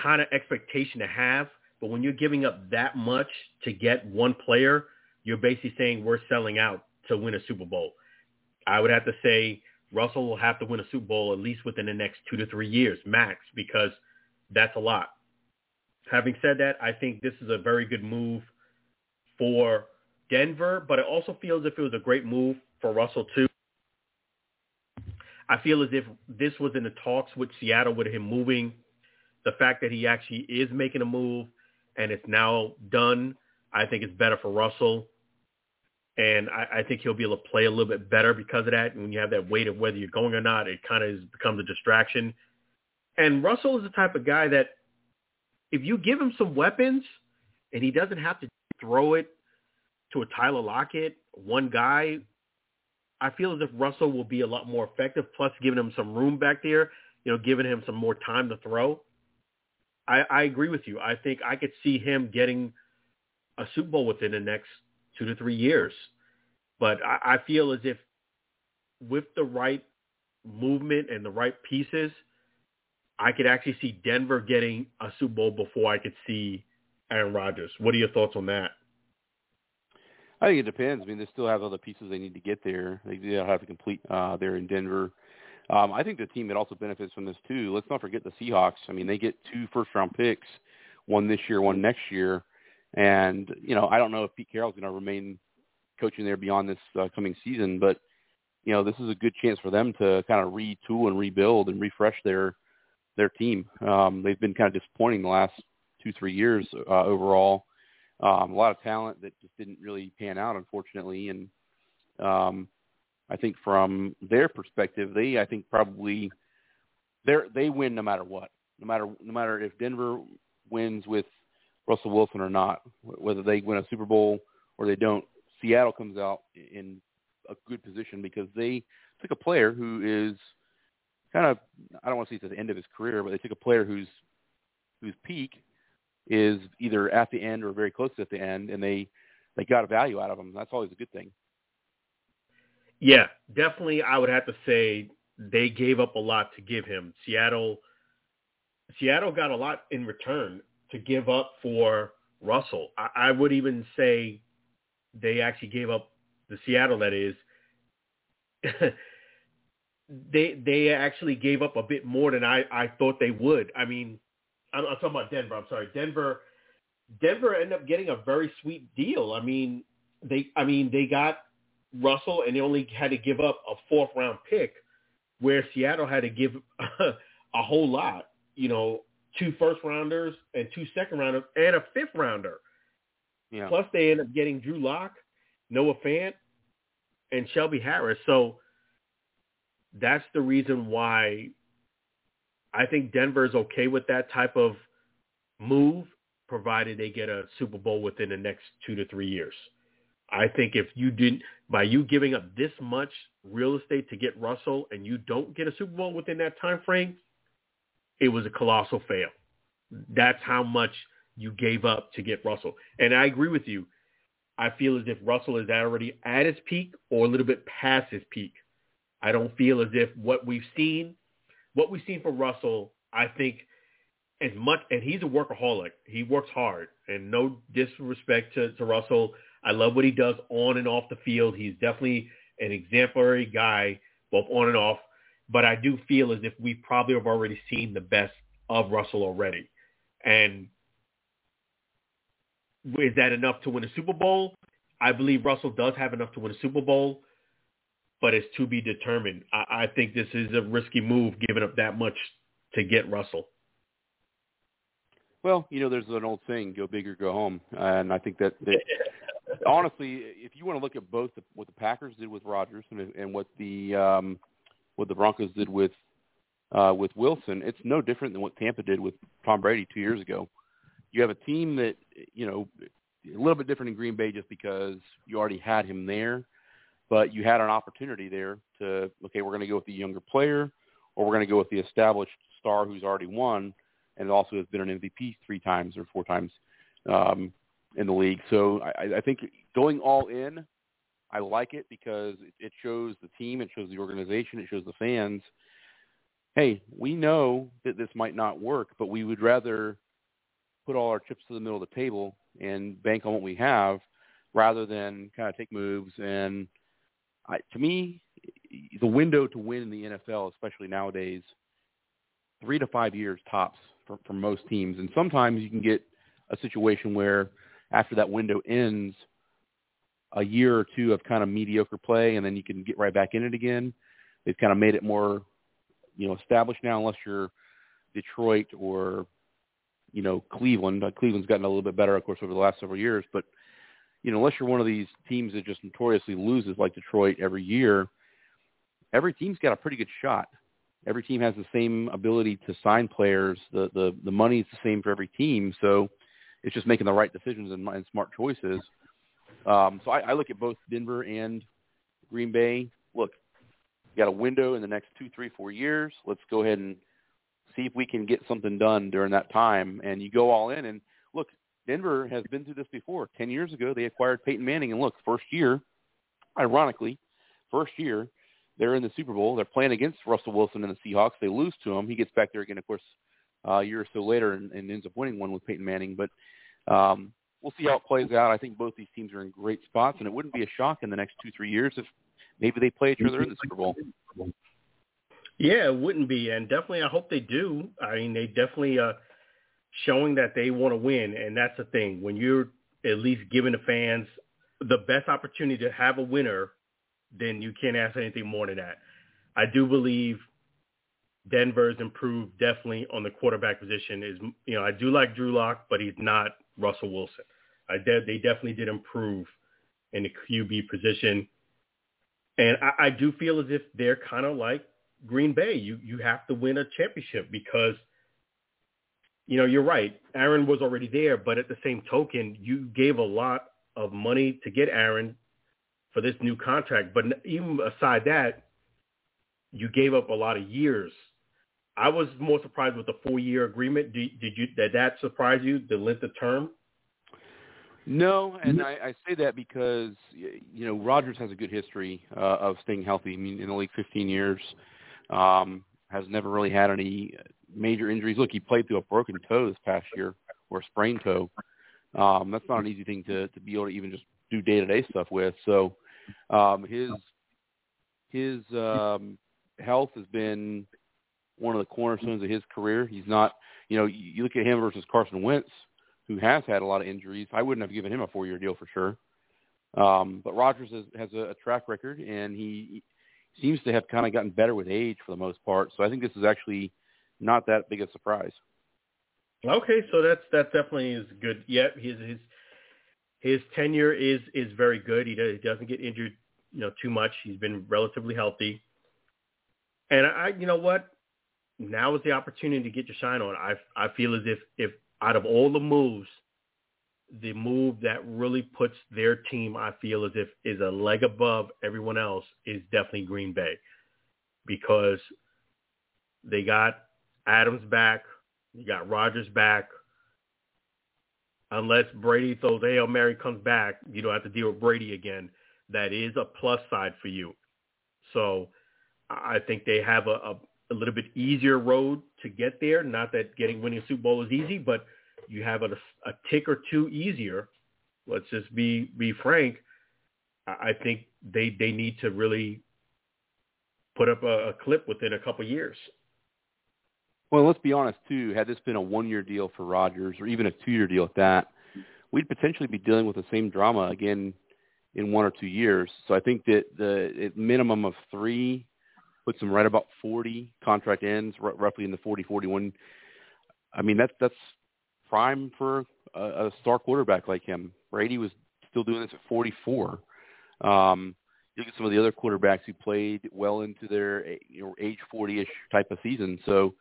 kind of expectation to have. But when you're giving up that much to get one player, you're basically saying we're selling out to win a Super Bowl. I would have to say Russell will have to win a Super Bowl at least within the next two to three years max because that's a lot. Having said that, I think this is a very good move for Denver, but it also feels if it was a great move for Russell too. I feel as if this was in the talks with Seattle with him moving. The fact that he actually is making a move and it's now done, I think it's better for Russell. And I, I think he'll be able to play a little bit better because of that. And when you have that weight of whether you're going or not, it kind of becomes a distraction. And Russell is the type of guy that if you give him some weapons and he doesn't have to throw it to a Tyler Lockett, one guy, I feel as if Russell will be a lot more effective, plus giving him some room back there, you know, giving him some more time to throw. I, I agree with you. I think I could see him getting a Super Bowl within the next two to three years. But I, I feel as if with the right movement and the right pieces – I could actually see Denver getting a Super Bowl before I could see Aaron Rodgers. What are your thoughts on that? I think it depends. I mean, they still have other pieces they need to get there. They still have to complete uh, there in Denver. Um, I think the team that also benefits from this too. Let's not forget the Seahawks. I mean, they get two first-round picks, one this year, one next year, and you know, I don't know if Pete Carroll's going to remain coaching there beyond this uh, coming season, but you know, this is a good chance for them to kind of retool and rebuild and refresh their their team. Um, they've been kind of disappointing the last two, three years uh, overall. Um, a lot of talent that just didn't really pan out, unfortunately. And um, I think from their perspective, they I think probably they they win no matter what, no matter no matter if Denver wins with Russell Wilson or not, whether they win a Super Bowl or they don't. Seattle comes out in a good position because they took a player who is kind of I don't want to say it's at the end of his career, but they took a player whose whose peak is either at the end or very close to the end, and they they got a value out of him. That's always a good thing. Yeah, definitely. I would have to say they gave up a lot to give him. Seattle Seattle got a lot in return to give up for Russell. I, I would even say they actually gave up the Seattle that is they they actually gave up a bit more than I I thought they would. I mean, I'm, I'm talking about Denver. I'm sorry, Denver. Denver ended up getting a very sweet deal. I mean, they I mean they got Russell and they only had to give up a fourth round pick, where Seattle had to give a whole lot. You know, two first rounders and two second rounders and a fifth rounder. Yeah. Plus they ended up getting Drew Lock, Noah Fant, and Shelby Harris. So that's the reason why I think Denver is okay with that type of move, provided they get a Super Bowl within the next two to three years. I think if you didn't, by you giving up this much real estate to get Russell and you don't get a Super Bowl within that time frame, it was a colossal fail. That's how much you gave up to get Russell. And I agree with you. I feel as if Russell is already at his peak or a little bit past his peak. I don't feel as if what we've seen what we've seen from Russell, I think as much and he's a workaholic. He works hard, and no disrespect to, to Russell. I love what he does on and off the field. He's definitely an exemplary guy, both on and off. But I do feel as if we probably have already seen the best of Russell already. And is that enough to win a Super Bowl? I believe Russell does have enough to win a Super Bowl, but it's to be determined. I, I think this is a risky move, giving up that much to get Russell. Well, you know, there's an old saying, "Go big or go home," and I think that, that honestly, if you want to look at both the, what the Packers did with Rodgers and, and what the um, what the Broncos did with uh, with Wilson, it's no different than what Tampa did with Tom Brady two years ago. You have a team that you know a little bit different in Green Bay just because you already had him there, but you had an opportunity there to okay, we're going to go with the younger player, or we're going to go with the established star who's already won and also has been an MVP three times or four times um, in the league. So I, I think going all in, I like it because it shows the team, it shows the organization, it shows the fans. Hey, we know that this might not work, but we would rather put all our chips to the middle of the table and bank on what we have rather than kind of take moves. And I, to me, the window to win in the NFL, especially nowadays, three to five years tops for, for most teams. And sometimes you can get a situation where after that window ends, a year or two of kind of mediocre play, and then you can get right back in it again. They've kind of made it more, you know, established now, unless you're Detroit or, you know, Cleveland. Cleveland's gotten a little bit better, of course, over the last several years. But, you know, unless you're one of these teams that just notoriously loses like Detroit every year, every team's got a pretty good shot every team has the same ability to sign players. The the the money is the same for every team, so it's just making the right decisions and, and smart choices. Um, so I, I look at both Denver and Green Bay. Look, you got a window in the next two, three, four years. Let's go ahead and see if we can get something done during that time. And you go all in. And Denver has been through this before. Ten years ago, they acquired Peyton Manning, and look, first year, ironically, first year they're in the Super Bowl. They're playing against Russell Wilson and the Seahawks. They lose to him. He gets back there again, of course, uh, a year or so later and, and ends up winning one with Peyton Manning. But um, we'll see how it plays out. I think both these teams are in great spots, and it wouldn't be a shock in the next two, three years if maybe they play each other in the Super Bowl. Yeah, it wouldn't be, and definitely I hope they do. I mean, they definitely uh, showing that they want to win, and that's the thing. When you're at least giving the fans the best opportunity to have a winner then you can't ask anything more than that. I do believe Denver's improved definitely on the quarterback position. Is you know I do like Drew Lock, but he's not Russell Wilson. I de- they definitely did improve in the QB position, and I, I do feel as if they're kind of like Green Bay. You you have to win a championship because you know you're right. Aaron was already there, but at the same token, you gave a lot of money to get Aaron for this new contract. But even aside that, you gave up a lot of years. I was more surprised with the four-year agreement. Did, did you did that surprise you? The length of term? No, and I, I say that because you know Rodgers has a good history uh, of staying healthy. I mean, in the league 15 years, um, has never really had any major injuries. Look, he played through a broken toe this past year or a sprained toe. Um, that's not an easy thing to to be able to even just do day to day stuff with. So um, his his um, health has been one of the cornerstones of his career. He's not, you know, you look at him versus Carson Wentz, who has had a lot of injuries. I wouldn't have given him a four-year deal for sure. Um, but Rodgers has, has a, a track record, and he seems to have kind of gotten better with age for the most part. So I think this is actually not that big a surprise. Okay, so that's that definitely is good. Yep, his his his tenure is is very good. He, does, he doesn't get injured, you know, too much. He's been relatively healthy. And I, you know what? Now is the opportunity to get your shine on. I I feel as if if out of all the moves, the move that really puts their team, I feel as if is a leg above everyone else, is definitely Green Bay, because they got Adams back, you got Rodgers back unless Brady throws Hail Mary comes back, you don't have to deal with Brady again. That is a plus side for you. So I think they have a, a, a little bit easier road to get there. Not that getting winning a Super Bowl is easy, but you have a, a tick or two easier. Let's just be be frank. I think they they need to really put up a, a clip within a couple years. Well, let's be honest too. Had this been a one-year deal for Rodgers, or even a two-year deal at that, we'd potentially be dealing with the same drama again in one or two years. So I think that the minimum of three puts him right about 40 contract ends, r- roughly in the 40, 41. I mean, that's that's prime for a, a star quarterback like him. Brady was still doing this at 44. Um, look at some of the other quarterbacks who played well into their you know, age 40-ish type of season. So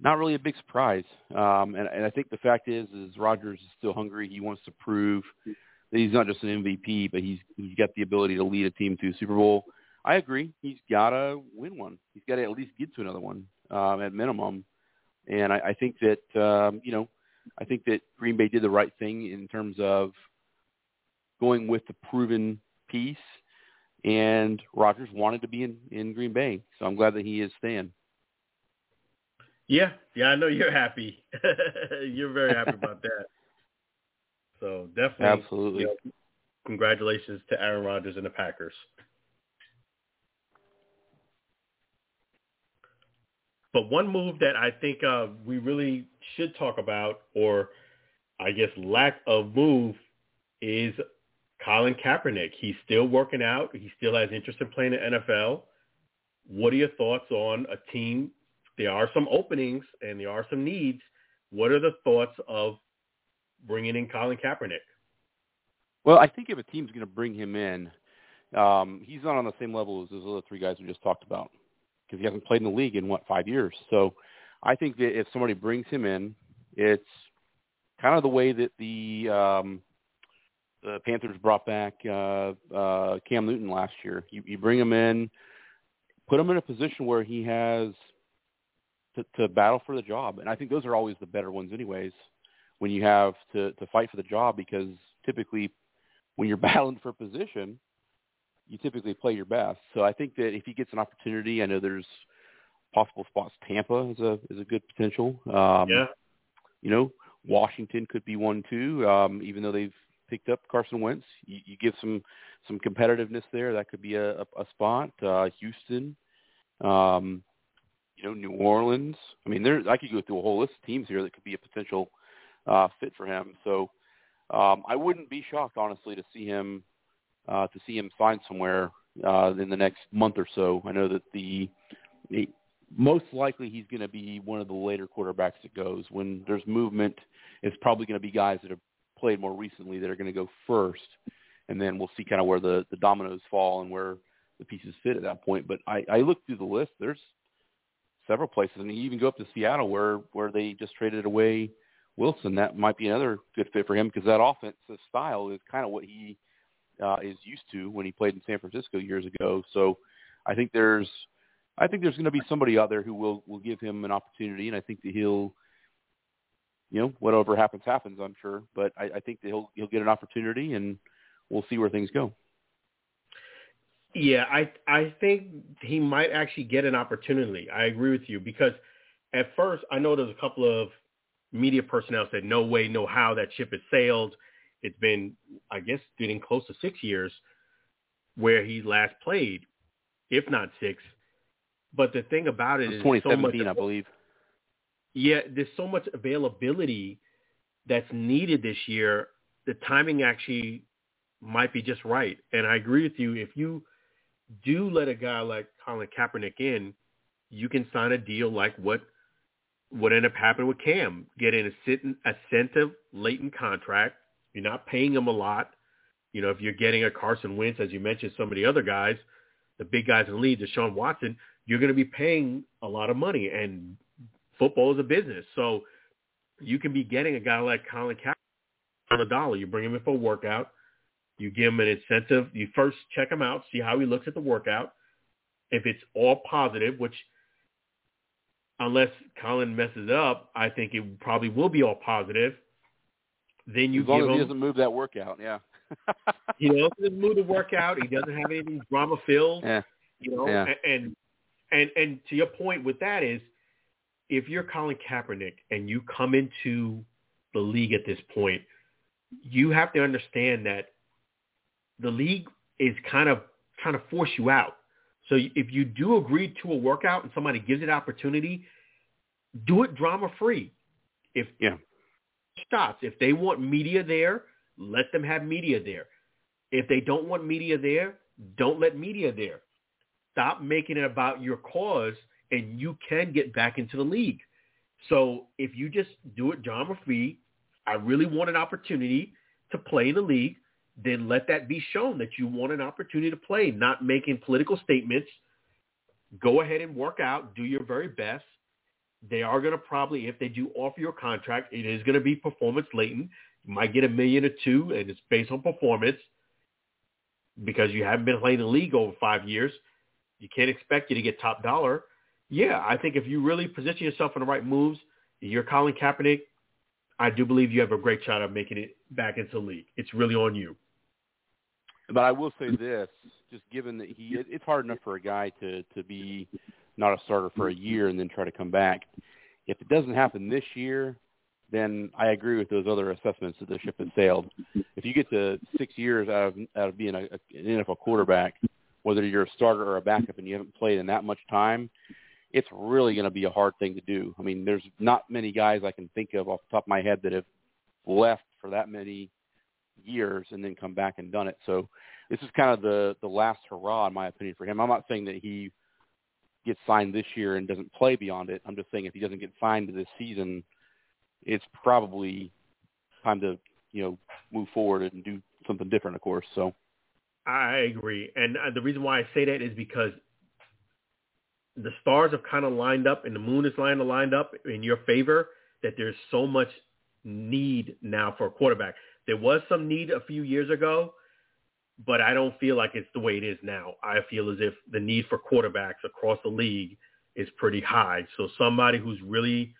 not really a big surprise. Um, and, and I think the fact is, is Rodgers is still hungry. He wants to prove that he's not just an MVP, but he's he's got the ability to lead a team to a Super Bowl. I agree. He's got to win one. He's got to at least get to another one um, at minimum. And I, I think that um, you know, I think that Green Bay did the right thing in terms of going with the proven piece. And Rodgers wanted to be in in Green Bay, so I'm glad that he is staying. Yeah, yeah, I know you're happy. you're very happy about that. So definitely, absolutely. You know, congratulations to Aaron Rodgers and the Packers. But one move that I think uh, we really should talk about, or I guess lack of move, is Colin Kaepernick. He's still working out. He still has interest in playing the NFL. What are your thoughts on a team? There are some openings and there are some needs. What are the thoughts of bringing in Colin Kaepernick? Well, I think if a team's going to bring him in, um, he's not on the same level as those other three guys we just talked about because he hasn't played in the league in what five years. So I think that if somebody brings him in, it's kind of the way that the um, the Panthers brought back uh, uh, Cam Newton last year. You, you bring him in, put him in a position where he has to, to battle for the job, and I think those are always the better ones, anyways. When you have to to fight for the job, because typically when you're battling for a position, you typically play your best. So I think that if he gets an opportunity, I know there's possible spots. Tampa is a is a good potential. Um, yeah. You know, Washington could be one too. Um, even though they've picked up Carson Wentz, you, you give some some competitiveness there. That could be a, a, a spot. Uh, Houston, um, you know, New Orleans. I mean, there I could go through a whole list of teams here that could be a potential uh, fit for him. So um, I wouldn't be shocked, honestly, to see him uh, to see him sign somewhere uh, in the next month or so. I know that the, the most likely he's going to be one of the later quarterbacks that goes. When there's movement, it's probably going to be guys that have played more recently that are going to go first, and then we'll see kind of where the, the dominoes fall and where the pieces fit at that point. But I, I look through the list. There's several places, and you even go up to Seattle where where they just traded away Wilson. That might be another good fit for him because that offensive style is kind of what he uh, is used to when he played in San Francisco years ago. So I think there's I think there's going to be somebody out there who will will give him an opportunity, and I think that he'll you know whatever happens happens. I'm sure, but I, I think that he'll he'll get an opportunity, and we'll see where things go. Yeah, I I think he might actually get an opportunity. I agree with you because at first I know there's a couple of media personnel said no way, no how that ship has sailed. It's been, I guess, getting close to six years where he last played, if not six. But the thing about it is 2017, so much, I believe. Yeah, there's so much availability that's needed this year. The timing actually might be just right. And I agree with you. If you do let a guy like Colin Kaepernick in, you can sign a deal like what what ended up happening with Cam, getting a sit incentive latent contract you're not paying him a lot. You know, if you're getting a Carson Wentz, as you mentioned, some of the other guys, the big guys in the league, Deshaun Watson, you're going to be paying a lot of money. And football is a business. So you can be getting a guy like Colin Kaepernick on a dollar. You bring him in for a workout. You give him an incentive. You first check him out, see how he looks at the workout. If it's all positive, which unless Colin messes up, I think it probably will be all positive. Then you as long give as him, he doesn't move that workout, yeah. you know, doesn't move the workout. He doesn't have anything drama filled. Yeah. You know, yeah. and, and And and to your point with that is, if you're Colin Kaepernick and you come into the league at this point, you have to understand that the league is kind of trying to force you out. So if you do agree to a workout and somebody gives it opportunity, do it drama free. If yeah. stops, if they want media there, let them have media there. If they don't want media there, don't let media there. Stop making it about your cause and you can get back into the league. So if you just do it drama free, I really want an opportunity to play in the league, then let that be shown that you want an opportunity to play, not making political statements. Go ahead and work out, do your very best. They are going to probably, if they do offer your contract, it is going to be performance latent. You might get a million or two, and it's based on performance because you haven't been playing the league over five years. You can't expect you to get top dollar. Yeah, I think if you really position yourself in the right moves, you're Colin Kaepernick, I do believe you have a great shot of making it back into the league. It's really on you. But I will say this, just given that he, it's hard enough for a guy to to be not a starter for a year and then try to come back. If it doesn't happen this year, then I agree with those other assessments that the ship has sailed. If you get to six years out of out of being a, an NFL quarterback, whether you're a starter or a backup, and you haven't played in that much time, it's really going to be a hard thing to do. I mean, there's not many guys I can think of off the top of my head that have left for that many years and then come back and done it. So this is kind of the the last hurrah, in my opinion, for him. I'm not saying that he gets signed this year and doesn't play beyond it. I'm just saying if he doesn't get signed this season, it's probably time to you know move forward and do something different, of course. So I agree, and uh, the reason why I say that is because the stars have kind of lined up and the moon is lined lined up in your favor that there's so much need now for a quarterback. There was some need a few years ago, but I don't feel like it's the way it is now. I feel as if the need for quarterbacks across the league is pretty high. So somebody who's really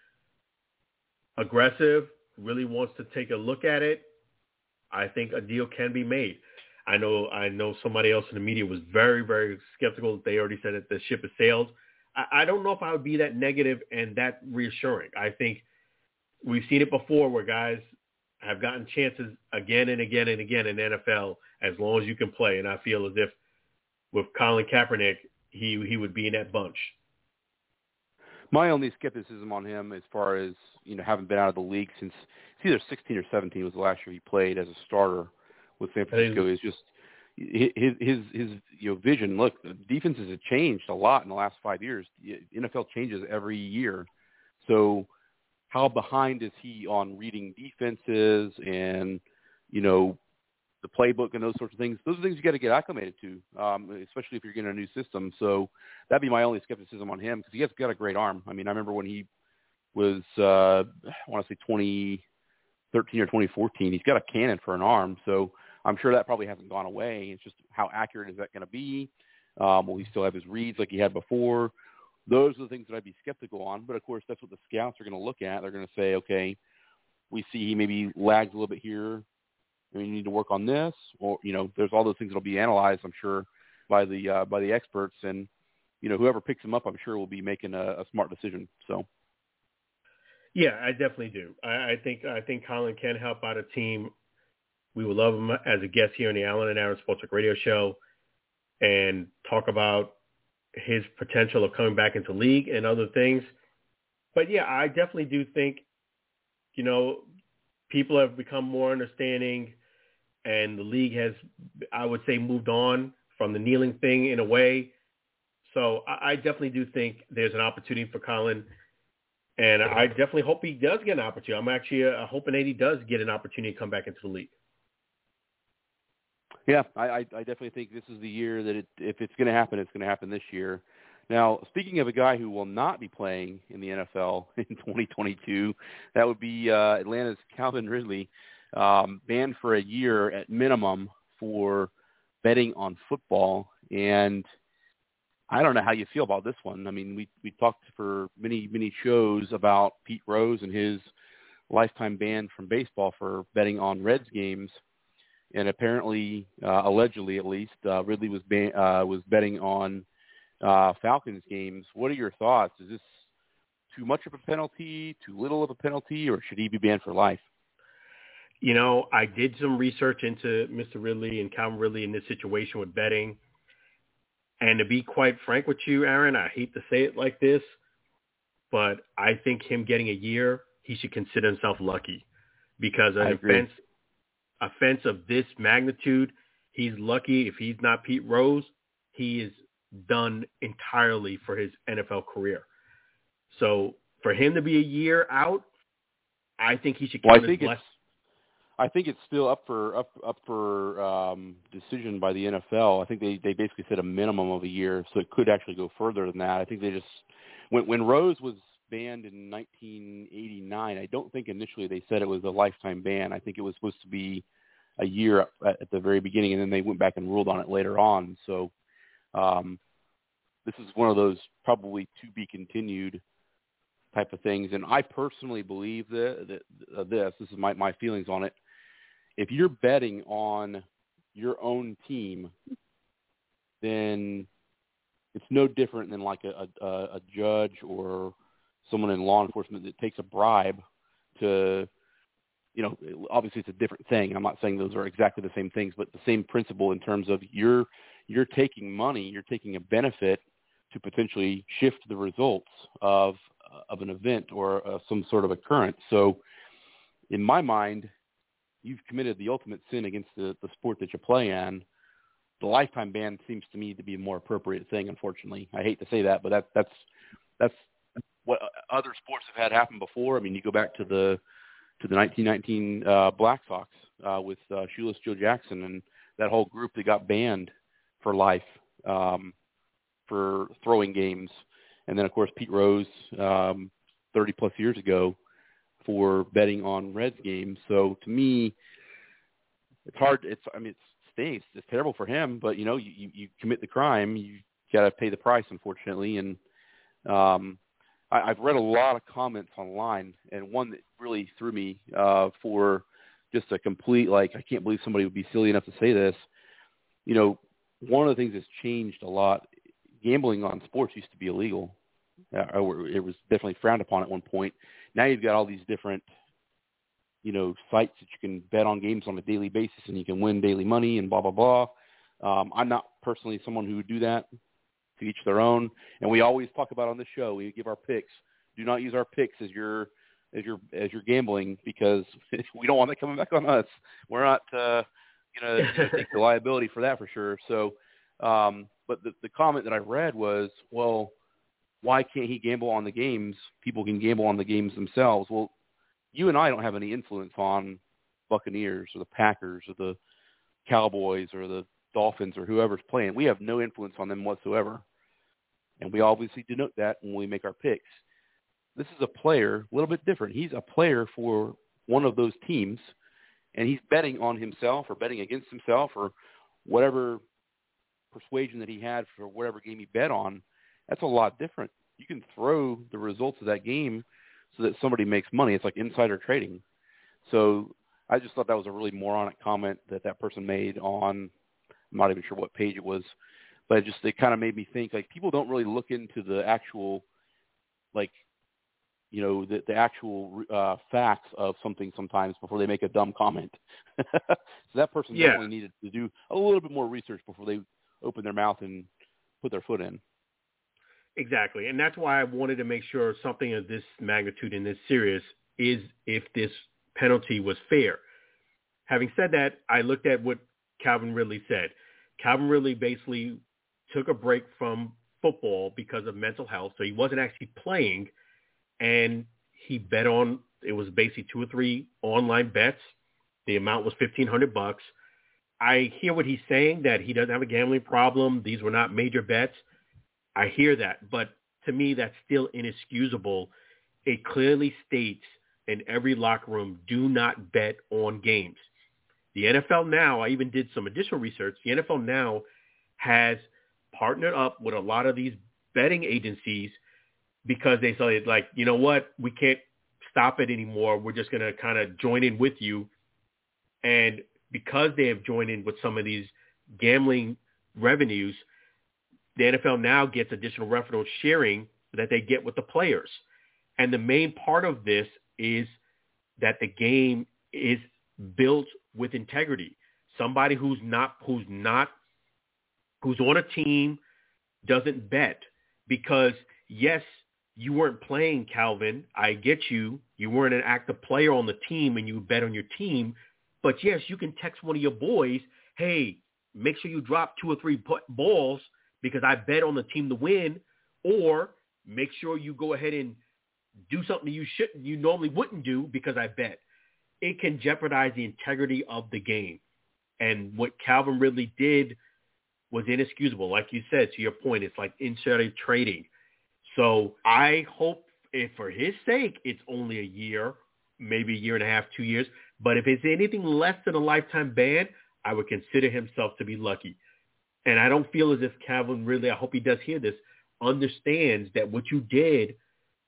aggressive, really wants to take a look at it, I think a deal can be made. I know I know somebody else in the media was very, very skeptical. They already said that the ship has sailed. I, I don't know if I would be that negative and that reassuring. I think we've seen it before where guys have gotten chances again and again and again in NFL as long as you can play. And I feel as if with Colin Kaepernick, he he would be in that bunch. My only skepticism on him, as far as you know, having been out of the league since it's either 16 or 17 was the last year he played as a starter with San Francisco, is just his his his you know vision. Look, defenses have changed a lot in the last five years. NFL changes every year, so how behind is he on reading defenses and you know the playbook and those sorts of things? Those are things you got to get acclimated to, um, especially if you're getting a new system. So that'd be my only skepticism on him because he has got a great arm. I mean, I remember when he was uh, I want to say 2013 or 2014. He's got a cannon for an arm, so I'm sure that probably hasn't gone away. It's just how accurate is that going to be? Um, will he still have his reads like he had before? Those are the things that I'd be skeptical on. But of course, that's what the scouts are going to look at. They're going to say, okay, we see he maybe lags a little bit here. We need to work on this, or you know, there's all those things that'll be analyzed. I'm sure by the uh, by the experts, and you know, whoever picks him up, I'm sure will be making a, a smart decision. So. Yeah, I definitely do. I, I think I think Colin can help out a team we would love him as a guest here on the Alan and Aaron Sports Talk Radio Show and talk about his potential of coming back into league and other things. But yeah, I definitely do think, you know, people have become more understanding and the league has, I would say, moved on from the kneeling thing in a way. So I, I definitely do think there's an opportunity for Colin. And I definitely hope he does get an opportunity. I'm actually uh, hoping that he does get an opportunity to come back into the league. Yeah, I, I, definitely think this is the year that it, if it's going to happen, it's going to happen this year. Now, speaking of a guy who will not be playing in the NFL in 2022, that would be uh, Atlanta's Calvin Ridley, um, banned for a year at minimum for betting on football. And I don't know how you feel about this one. I mean, we we talked for many many shows about Pete Rose and his lifetime ban from baseball for betting on Reds games and apparently, uh, allegedly at least, uh, Ridley was ban- uh, was betting on uh, Falcons games. What are your thoughts? Is this too much of a penalty, too little of a penalty, or should he be banned for life? You know, I did some research into Mr. Ridley and Calvin Ridley in this situation with betting. And to be quite frank with you, Aaron, I hate to say it like this, but I think him getting a year, he should consider himself lucky because an offense, offense of this magnitude, he's lucky if he's not Pete Rose, he is done entirely for his NFL career. So for him to be a year out, I think he should. Well, I think it's. I think it's still up for up up for um, decision by the NFL. I think they they basically said a minimum of a year, so it could actually go further than that. I think they just when when Rose was banned in 1989, I don't think initially they said it was a lifetime ban. I think it was supposed to be a year at, the very beginning, and then they went back and ruled on it later on. So um, this is one of those probably to be continued type of things. And I personally believe that, that uh, this, this is my, my feelings on it. If you're betting on your own team, then it's no different than like a, a, a judge or someone in law enforcement that takes a bribe to, you know, obviously it's a different thing. I'm not saying those are exactly the same things, but the same principle in terms of you're you're taking money, you're taking a benefit to potentially shift the results of of an event or uh, some sort of occurrence. So, in my mind, you've committed the ultimate sin against the, the sport that you play in. The lifetime ban seems to me to be a more appropriate thing. Unfortunately, I hate to say that, but that, that's that's what other sports have had happen before. I mean, you go back to the to the 1919 uh, Black Sox uh, with uh, Shoeless Joe Jackson and that whole group that got banned for life um, for throwing games and then of course Pete Rose, um, 30 plus years ago, for betting on Reds games. So to me, it's hard. It's I mean it stinks. It's terrible for him, but you know you, you commit the crime, you got to pay the price, unfortunately. And um, I, I've read a lot of comments online, and one that really threw me uh, for just a complete like I can't believe somebody would be silly enough to say this. You know, one of the things that's changed a lot gambling on sports used to be illegal. Uh, it was definitely frowned upon at one point. Now you've got all these different, you know, sites that you can bet on games on a daily basis, and you can win daily money and blah blah blah. Um, I'm not personally someone who would do that. To each their own. And we always talk about on this show. We give our picks. Do not use our picks as your as your as your gambling because we don't want that coming back on us. We're not uh, going to take the liability for that for sure. So um, but the, the comment that I read was, well, why can't he gamble on the games? People can gamble on the games themselves. Well, you and I don't have any influence on Buccaneers or the Packers or the Cowboys or the Dolphins or whoever's playing. We have no influence on them whatsoever. And we obviously denote that when we make our picks. This is a player, a little bit different. He's a player for one of those teams, and he's betting on himself or betting against himself or whatever persuasion that he had for whatever game he bet on, that's a lot different. You can throw the results of that game so that somebody makes money. It's like insider trading. So I just thought that was a really moronic comment that that person made on, I'm not even sure what page it was, but it just it kind of made me think like people don't really look into the actual, like, you know, the, the actual uh, facts of something sometimes before they make a dumb comment. so that person yeah. definitely needed to do a little bit more research before they open their mouth and put their foot in. Exactly. And that's why I wanted to make sure something of this magnitude and this serious is if this penalty was fair. Having said that, I looked at what Calvin Ridley said. Calvin Ridley basically took a break from football because of mental health. So he wasn't actually playing and he bet on it was basically two or three online bets. The amount was fifteen hundred bucks. I hear what he's saying that he doesn't have a gambling problem. These were not major bets. I hear that, but to me, that's still inexcusable. It clearly states in every locker room, do not bet on games. The NFL now, I even did some additional research. The NFL now has partnered up with a lot of these betting agencies because they say like, you know what, we can't stop it anymore. We're just going to kind of join in with you. And because they have joined in with some of these gambling revenues, the NFL now gets additional revenue sharing that they get with the players. And the main part of this is that the game is built with integrity. Somebody who's not who's not who's on a team doesn't bet because yes, you weren't playing Calvin. I get you. You weren't an active player on the team and you bet on your team. But yes, you can text one of your boys, hey, make sure you drop two or three balls because I bet on the team to win, or make sure you go ahead and do something you shouldn't, you normally wouldn't do because I bet. It can jeopardize the integrity of the game. And what Calvin Ridley did was inexcusable. Like you said, to your point, it's like insider trading. So I hope if for his sake, it's only a year, maybe a year and a half, two years. But if it's anything less than a lifetime ban, I would consider himself to be lucky. And I don't feel as if Calvin really, I hope he does hear this, understands that what you did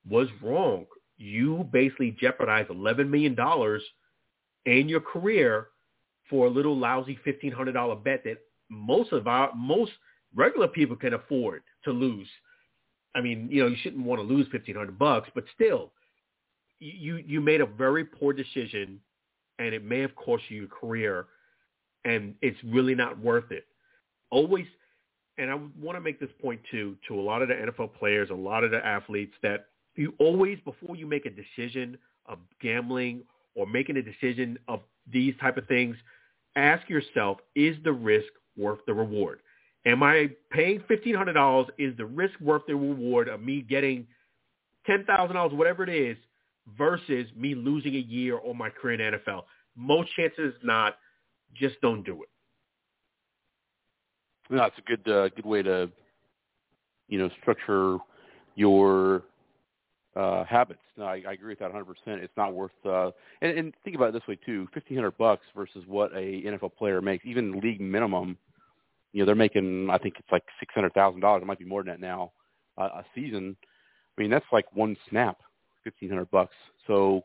was wrong. You basically jeopardized $11 million and your career for a little lousy $1,500 bet that most of our, most regular people can afford to lose. I mean, you know, you shouldn't want to lose 1500 bucks, but still, you, you made a very poor decision and it may have cost you your career and it's really not worth it. Always, and I want to make this point too, to a lot of the NFL players, a lot of the athletes that you always, before you make a decision of gambling or making a decision of these type of things, ask yourself, is the risk worth the reward? Am I paying $1,500? Is the risk worth the reward of me getting $10,000, whatever it is, versus me losing a year or my career in NFL? Most chances not. Just don't do it. No, it's a good uh, good way to, you know, structure your uh, habits. No, I, I agree with that 100%. It's not worth. Uh, and, and think about it this way too: 1,500 bucks versus what a NFL player makes, even league minimum. You know, they're making. I think it's like six hundred thousand dollars. It might be more than that now. Uh, a season. I mean, that's like one snap, 1,500 bucks. So,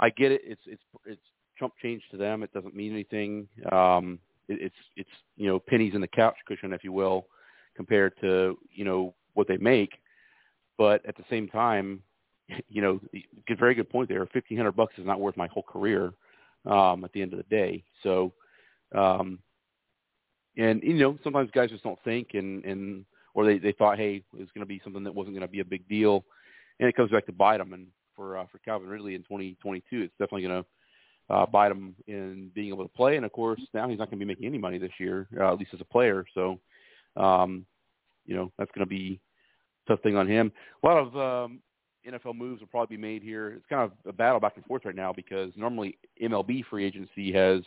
I get it. It's it's it's chump change to them. It doesn't mean anything. Um, it, it's it's you know pennies in the couch cushion, if you will, compared to you know what they make. But at the same time, you know, very good point there. Fifteen hundred bucks is not worth my whole career um, at the end of the day. So, um, and you know, sometimes guys just don't think, and and or they they thought, hey, it was going to be something that wasn't going to be a big deal, and it comes back to bite them. And for uh, for Calvin Ridley in 2022, it's definitely going to uh, bite him in being able to play. And of course, now he's not going to be making any money this year, uh, at least as a player. So, um, you know, that's going to be a tough thing on him. A lot of um, NFL moves will probably be made here. It's kind of a battle back and forth right now because normally MLB free agency has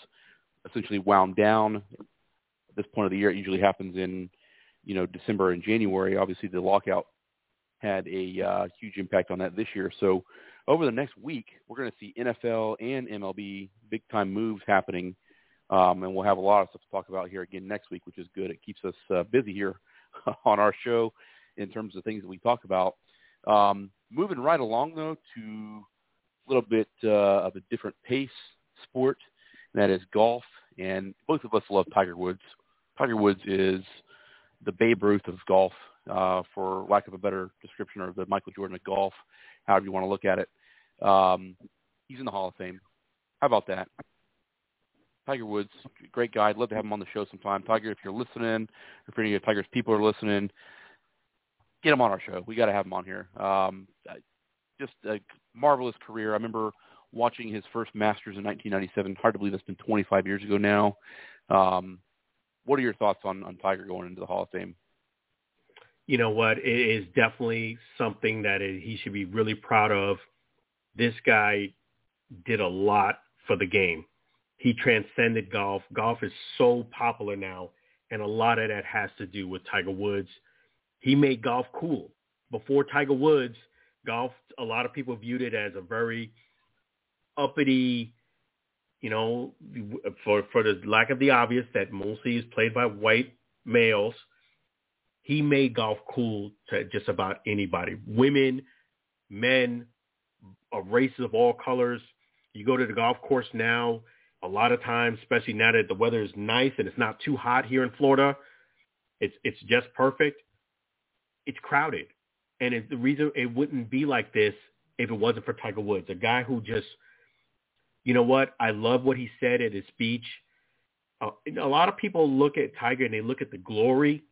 essentially wound down. At this point of the year, it usually happens in, you know, December and January. Obviously, the lockout had a uh, huge impact on that this year. So over the next week, we're going to see NFL and MLB big time moves happening. Um, and we'll have a lot of stuff to talk about here again next week, which is good. It keeps us uh, busy here on our show in terms of things that we talk about. Um, moving right along, though, to a little bit uh, of a different pace sport, and that is golf. And both of us love Tiger Woods. Tiger Woods is the Babe Ruth of golf, uh, for lack of a better description, or the Michael Jordan of golf, however you want to look at it. Um, he's in the Hall of Fame. How about that? Tiger Woods, great guy. I'd love to have him on the show sometime. Tiger, if you're listening, if any of Tiger's people are listening, get him on our show. We got to have him on here. Um, just a marvelous career. I remember watching his first Masters in 1997. Hard to believe it's been 25 years ago now. Um, what are your thoughts on, on Tiger going into the Hall of Fame? You know what? It is definitely something that it, he should be really proud of. This guy did a lot for the game. He transcended golf. Golf is so popular now, and a lot of that has to do with Tiger Woods – he made golf cool. Before Tiger Woods, golf, a lot of people viewed it as a very uppity, you know, for for the lack of the obvious that mostly is played by white males. He made golf cool to just about anybody, women, men, races of all colors. You go to the golf course now, a lot of times, especially now that the weather is nice and it's not too hot here in Florida, it's it's just perfect it's crowded. And it, the reason it wouldn't be like this if it wasn't for Tiger Woods, a guy who just, you know what? I love what he said at his speech. Uh, a lot of people look at Tiger and they look at the glory.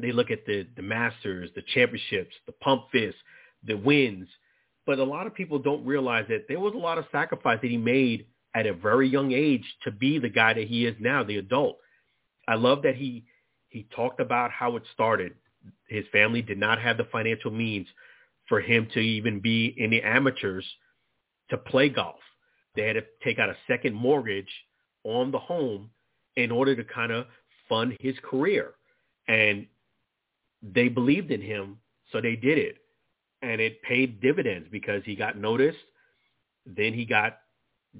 They look at the the Masters, the championships, the pump fist, the wins. But a lot of people don't realize that there was a lot of sacrifice that he made at a very young age to be the guy that he is now, the adult. I love that he he talked about how it started. His family did not have the financial means for him to even be in the amateurs to play golf. They had to take out a second mortgage on the home in order to kind of fund his career. And they believed in him, so they did it. And it paid dividends because he got noticed. Then he got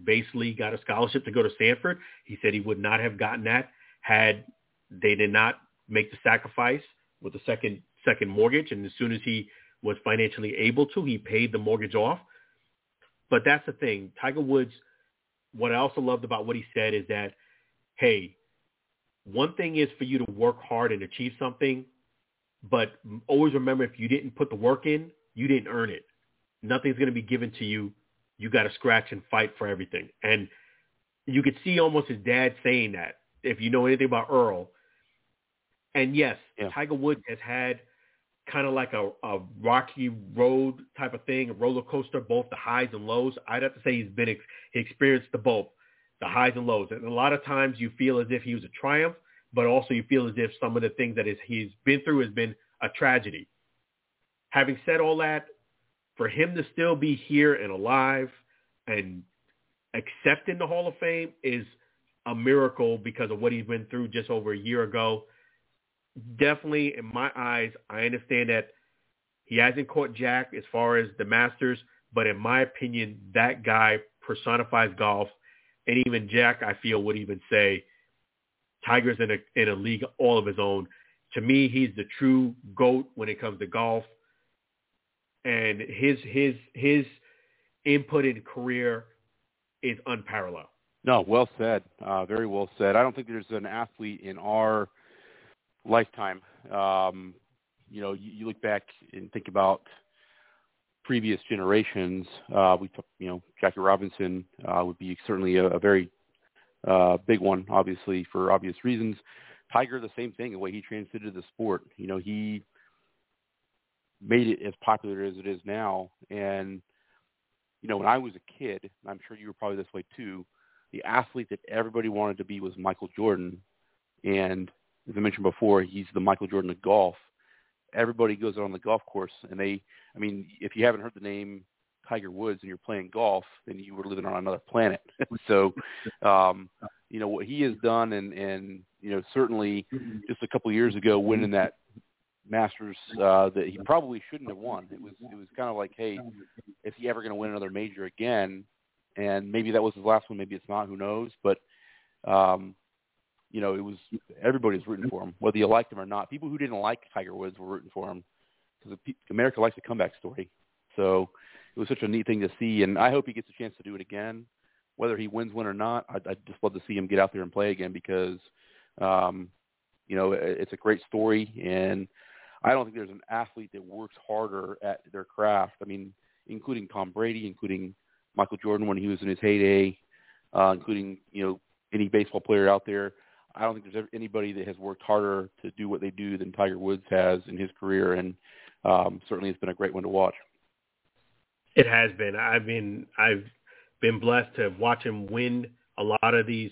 basically got a scholarship to go to Stanford. He said he would not have gotten that had they did not make the sacrifice with the second second mortgage. And as soon as he was financially able to, he paid the mortgage off. But that's the thing. Tiger Woods, what I also loved about what he said is that, hey, one thing is for you to work hard and achieve something, but always remember if you didn't put the work in, you didn't earn it. Nothing's going to be given to you. You got to scratch and fight for everything. And you could see almost his dad saying that. If you know anything about Earl, and yes, yeah. Tiger Woods has had kind of like a, a rocky road type of thing, a roller coaster, both the highs and lows. I'd have to say he's been he experienced the both, the highs and lows. And a lot of times you feel as if he was a triumph, but also you feel as if some of the things that is, he's been through has been a tragedy. Having said all that, for him to still be here and alive and accepting the Hall of Fame is a miracle because of what he's been through just over a year ago definitely in my eyes, I understand that he hasn't caught Jack as far as the Masters, but in my opinion, that guy personifies golf. And even Jack, I feel, would even say Tiger's in a in a league all of his own. To me, he's the true goat when it comes to golf. And his his his input in career is unparalleled. No, well said. Uh, very well said. I don't think there's an athlete in our lifetime. Um, you know, you, you look back and think about previous generations. Uh, we, took, you know, Jackie Robinson uh, would be certainly a, a very uh, big one, obviously for obvious reasons. Tiger, the same thing. The way he transited the sport, you know, he made it as popular as it is now. And you know, when I was a kid, I'm sure you were probably this way too. The athlete that everybody wanted to be was Michael Jordan, and as I mentioned before, he's the Michael Jordan of golf. Everybody goes out on the golf course, and they, I mean, if you haven't heard the name Tiger Woods and you're playing golf, then you were living on another planet. so, um, you know what he has done, and and you know certainly just a couple of years ago winning that Masters uh, that he probably shouldn't have won. It was it was kind of like, hey, is he ever going to win another major again? And maybe that was his last one. Maybe it's not. Who knows? But um, you know, it was everybody was rooting for him, whether you liked him or not. People who didn't like Tiger Woods were rooting for him because America likes a comeback story. So it was such a neat thing to see, and I hope he gets a chance to do it again. Whether he wins one or not, I'd, I'd just love to see him get out there and play again because, um, you know, it's a great story, and I don't think there's an athlete that works harder at their craft. I mean, including Tom Brady, including Michael Jordan when he was in his heyday, uh, including you know any baseball player out there. I don't think there's anybody that has worked harder to do what they do than Tiger Woods has in his career, and um, certainly it's been a great one to watch. It has been. I've been I've been blessed to watch him win a lot of these,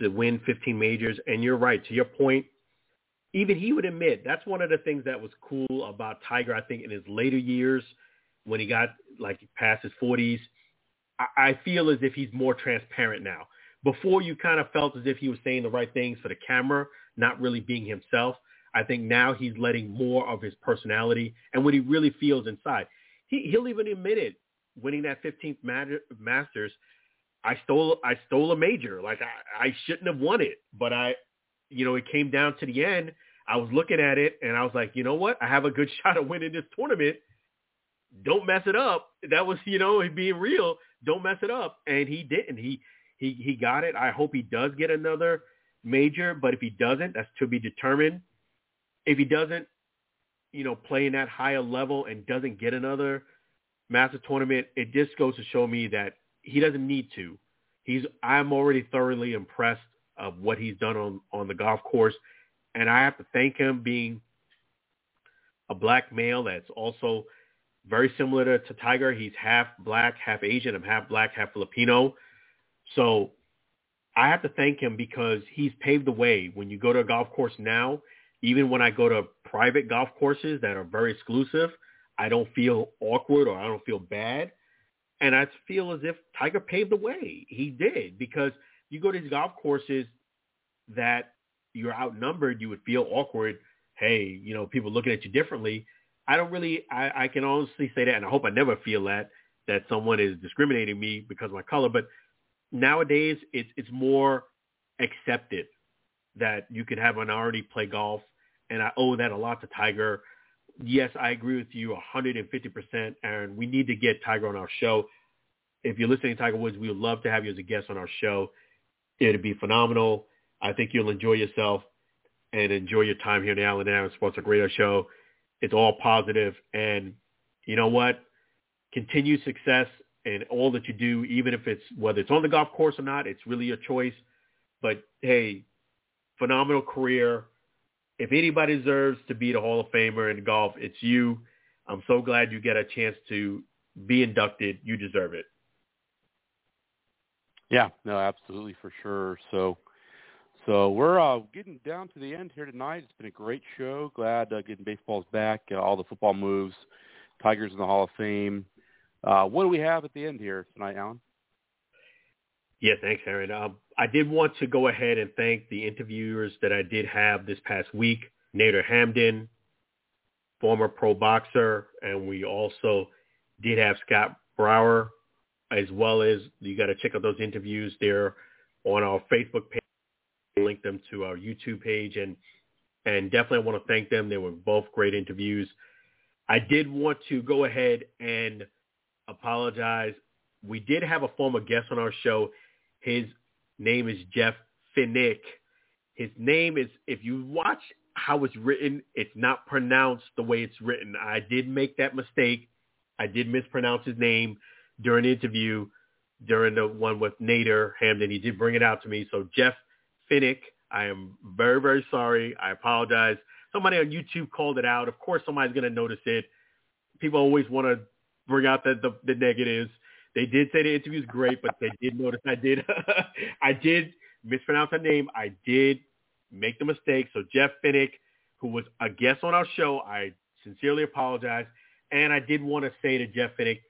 to win 15 majors. And you're right. To your point, even he would admit that's one of the things that was cool about Tiger. I think in his later years, when he got like past his 40s, I, I feel as if he's more transparent now before you kind of felt as if he was saying the right things for the camera, not really being himself. I think now he's letting more of his personality and what he really feels inside. He, he'll even admit it. Winning that 15th Masters, I stole I stole a major. Like I, I shouldn't have won it, but I, you know, it came down to the end. I was looking at it and I was like, you know what? I have a good shot of winning this tournament. Don't mess it up. That was, you know, being real. Don't mess it up. And he didn't. He he he got it. I hope he does get another major, but if he doesn't, that's to be determined. If he doesn't, you know, play in that higher level and doesn't get another master tournament, it just goes to show me that he doesn't need to. He's I'm already thoroughly impressed of what he's done on on the golf course, and I have to thank him being a black male that's also very similar to, to Tiger. He's half black, half Asian. I'm half black, half Filipino. So I have to thank him because he's paved the way. When you go to a golf course now, even when I go to private golf courses that are very exclusive, I don't feel awkward or I don't feel bad. And I feel as if Tiger paved the way. He did because you go to these golf courses that you're outnumbered, you would feel awkward. Hey, you know, people looking at you differently. I don't really, I, I can honestly say that, and I hope I never feel that, that someone is discriminating me because of my color. But nowadays, it's, it's more accepted that you could have a minority play golf, and I owe that a lot to Tiger. Yes, I agree with you 150%, Aaron. We need to get Tiger on our show. If you're listening to Tiger Woods, we would love to have you as a guest on our show. It'd be phenomenal. I think you'll enjoy yourself and enjoy your time here in the Alan Aaron Sports Radio Show. It's all positive, and you know what? Continued success in all that you do, even if it's whether it's on the golf course or not. It's really your choice. But hey, phenomenal career. If anybody deserves to be the Hall of Famer in golf, it's you. I'm so glad you get a chance to be inducted. You deserve it. Yeah, no, absolutely for sure. So, so we're uh, getting down to the end here tonight. It's been a great show. Glad uh, getting baseball's back. Uh, all the football moves. Tigers in the Hall of Fame. Uh, what do we have at the end here tonight, Alan? Yeah, thanks, Aaron. Um, I did want to go ahead and thank the interviewers that I did have this past week. Nader Hamdan, former pro boxer, and we also did have Scott Brower, as well as you got to check out those interviews there on our Facebook page. Link them to our YouTube page, and and definitely I want to thank them. They were both great interviews. I did want to go ahead and apologize. We did have a former guest on our show. His name is Jeff Finnick. His name is, if you watch how it's written, it's not pronounced the way it's written. I did make that mistake. I did mispronounce his name during the interview, during the one with Nader Hamdan. He did bring it out to me. So Jeff Finnick, I am very, very sorry. I apologize. Somebody on YouTube called it out. Of course, somebody's going to notice it. People always want to bring out the, the, the negatives. They did say the interview is great, but they did notice I did I did mispronounce her name. I did make the mistake. So Jeff Finnick, who was a guest on our show, I sincerely apologize. And I did want to say to Jeff Finnick,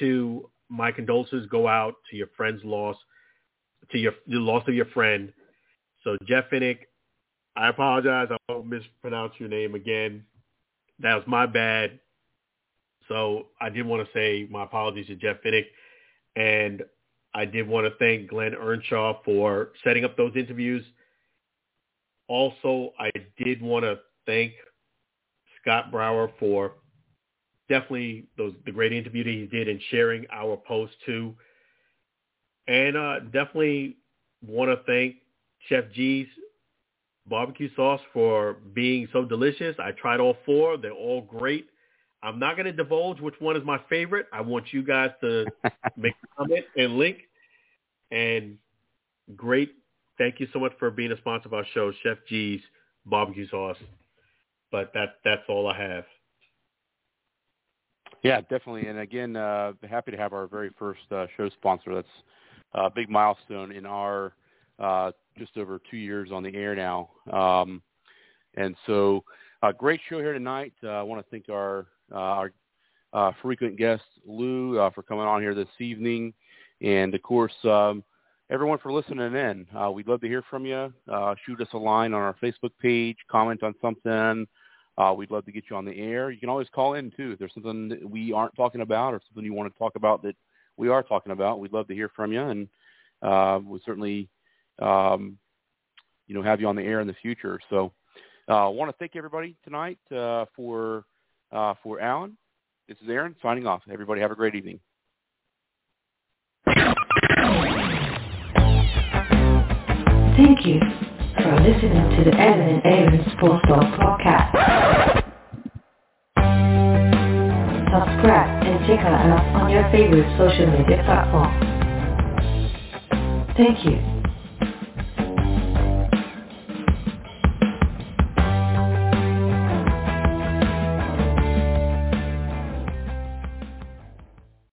to my condolences go out to your friend's loss, to your the loss of your friend. So Jeff Finnick, I apologize. I won't mispronounce your name again. That was my bad. So I did want to say my apologies to Jeff Finnick. And I did want to thank Glenn Earnshaw for setting up those interviews. Also, I did want to thank Scott Brower for definitely those the great interview that he did and sharing our post too. And uh, definitely want to thank Chef G's barbecue sauce for being so delicious. I tried all four. They're all great. I'm not going to divulge which one is my favorite. I want you guys to make a comment and link. And great. Thank you so much for being a sponsor of our show, Chef G's Barbecue Sauce. But that that's all I have. Yeah, definitely. And again, uh, happy to have our very first uh, show sponsor. That's a big milestone in our uh, just over two years on the air now. Um, and so, a uh, great show here tonight. Uh, I want to thank our our uh, frequent guest Lou uh, for coming on here this evening, and of course um, everyone for listening in. we'd love to hear from you. shoot us a line on our Facebook page, comment on something. we'd love to get you on the air. You can always call in too if there's something that we aren't talking about or something you want to talk about that we are talking about. We'd love to hear from you, and we'll certainly um, you know have you on the air in the future. So I uh, want to thank everybody tonight uh, for uh, for Alan, this is Aaron signing off. Everybody have a great evening. Thank you for listening to the Evan and Aaron Sports Talk podcast. Subscribe and check out on your favorite social media platform. Thank you.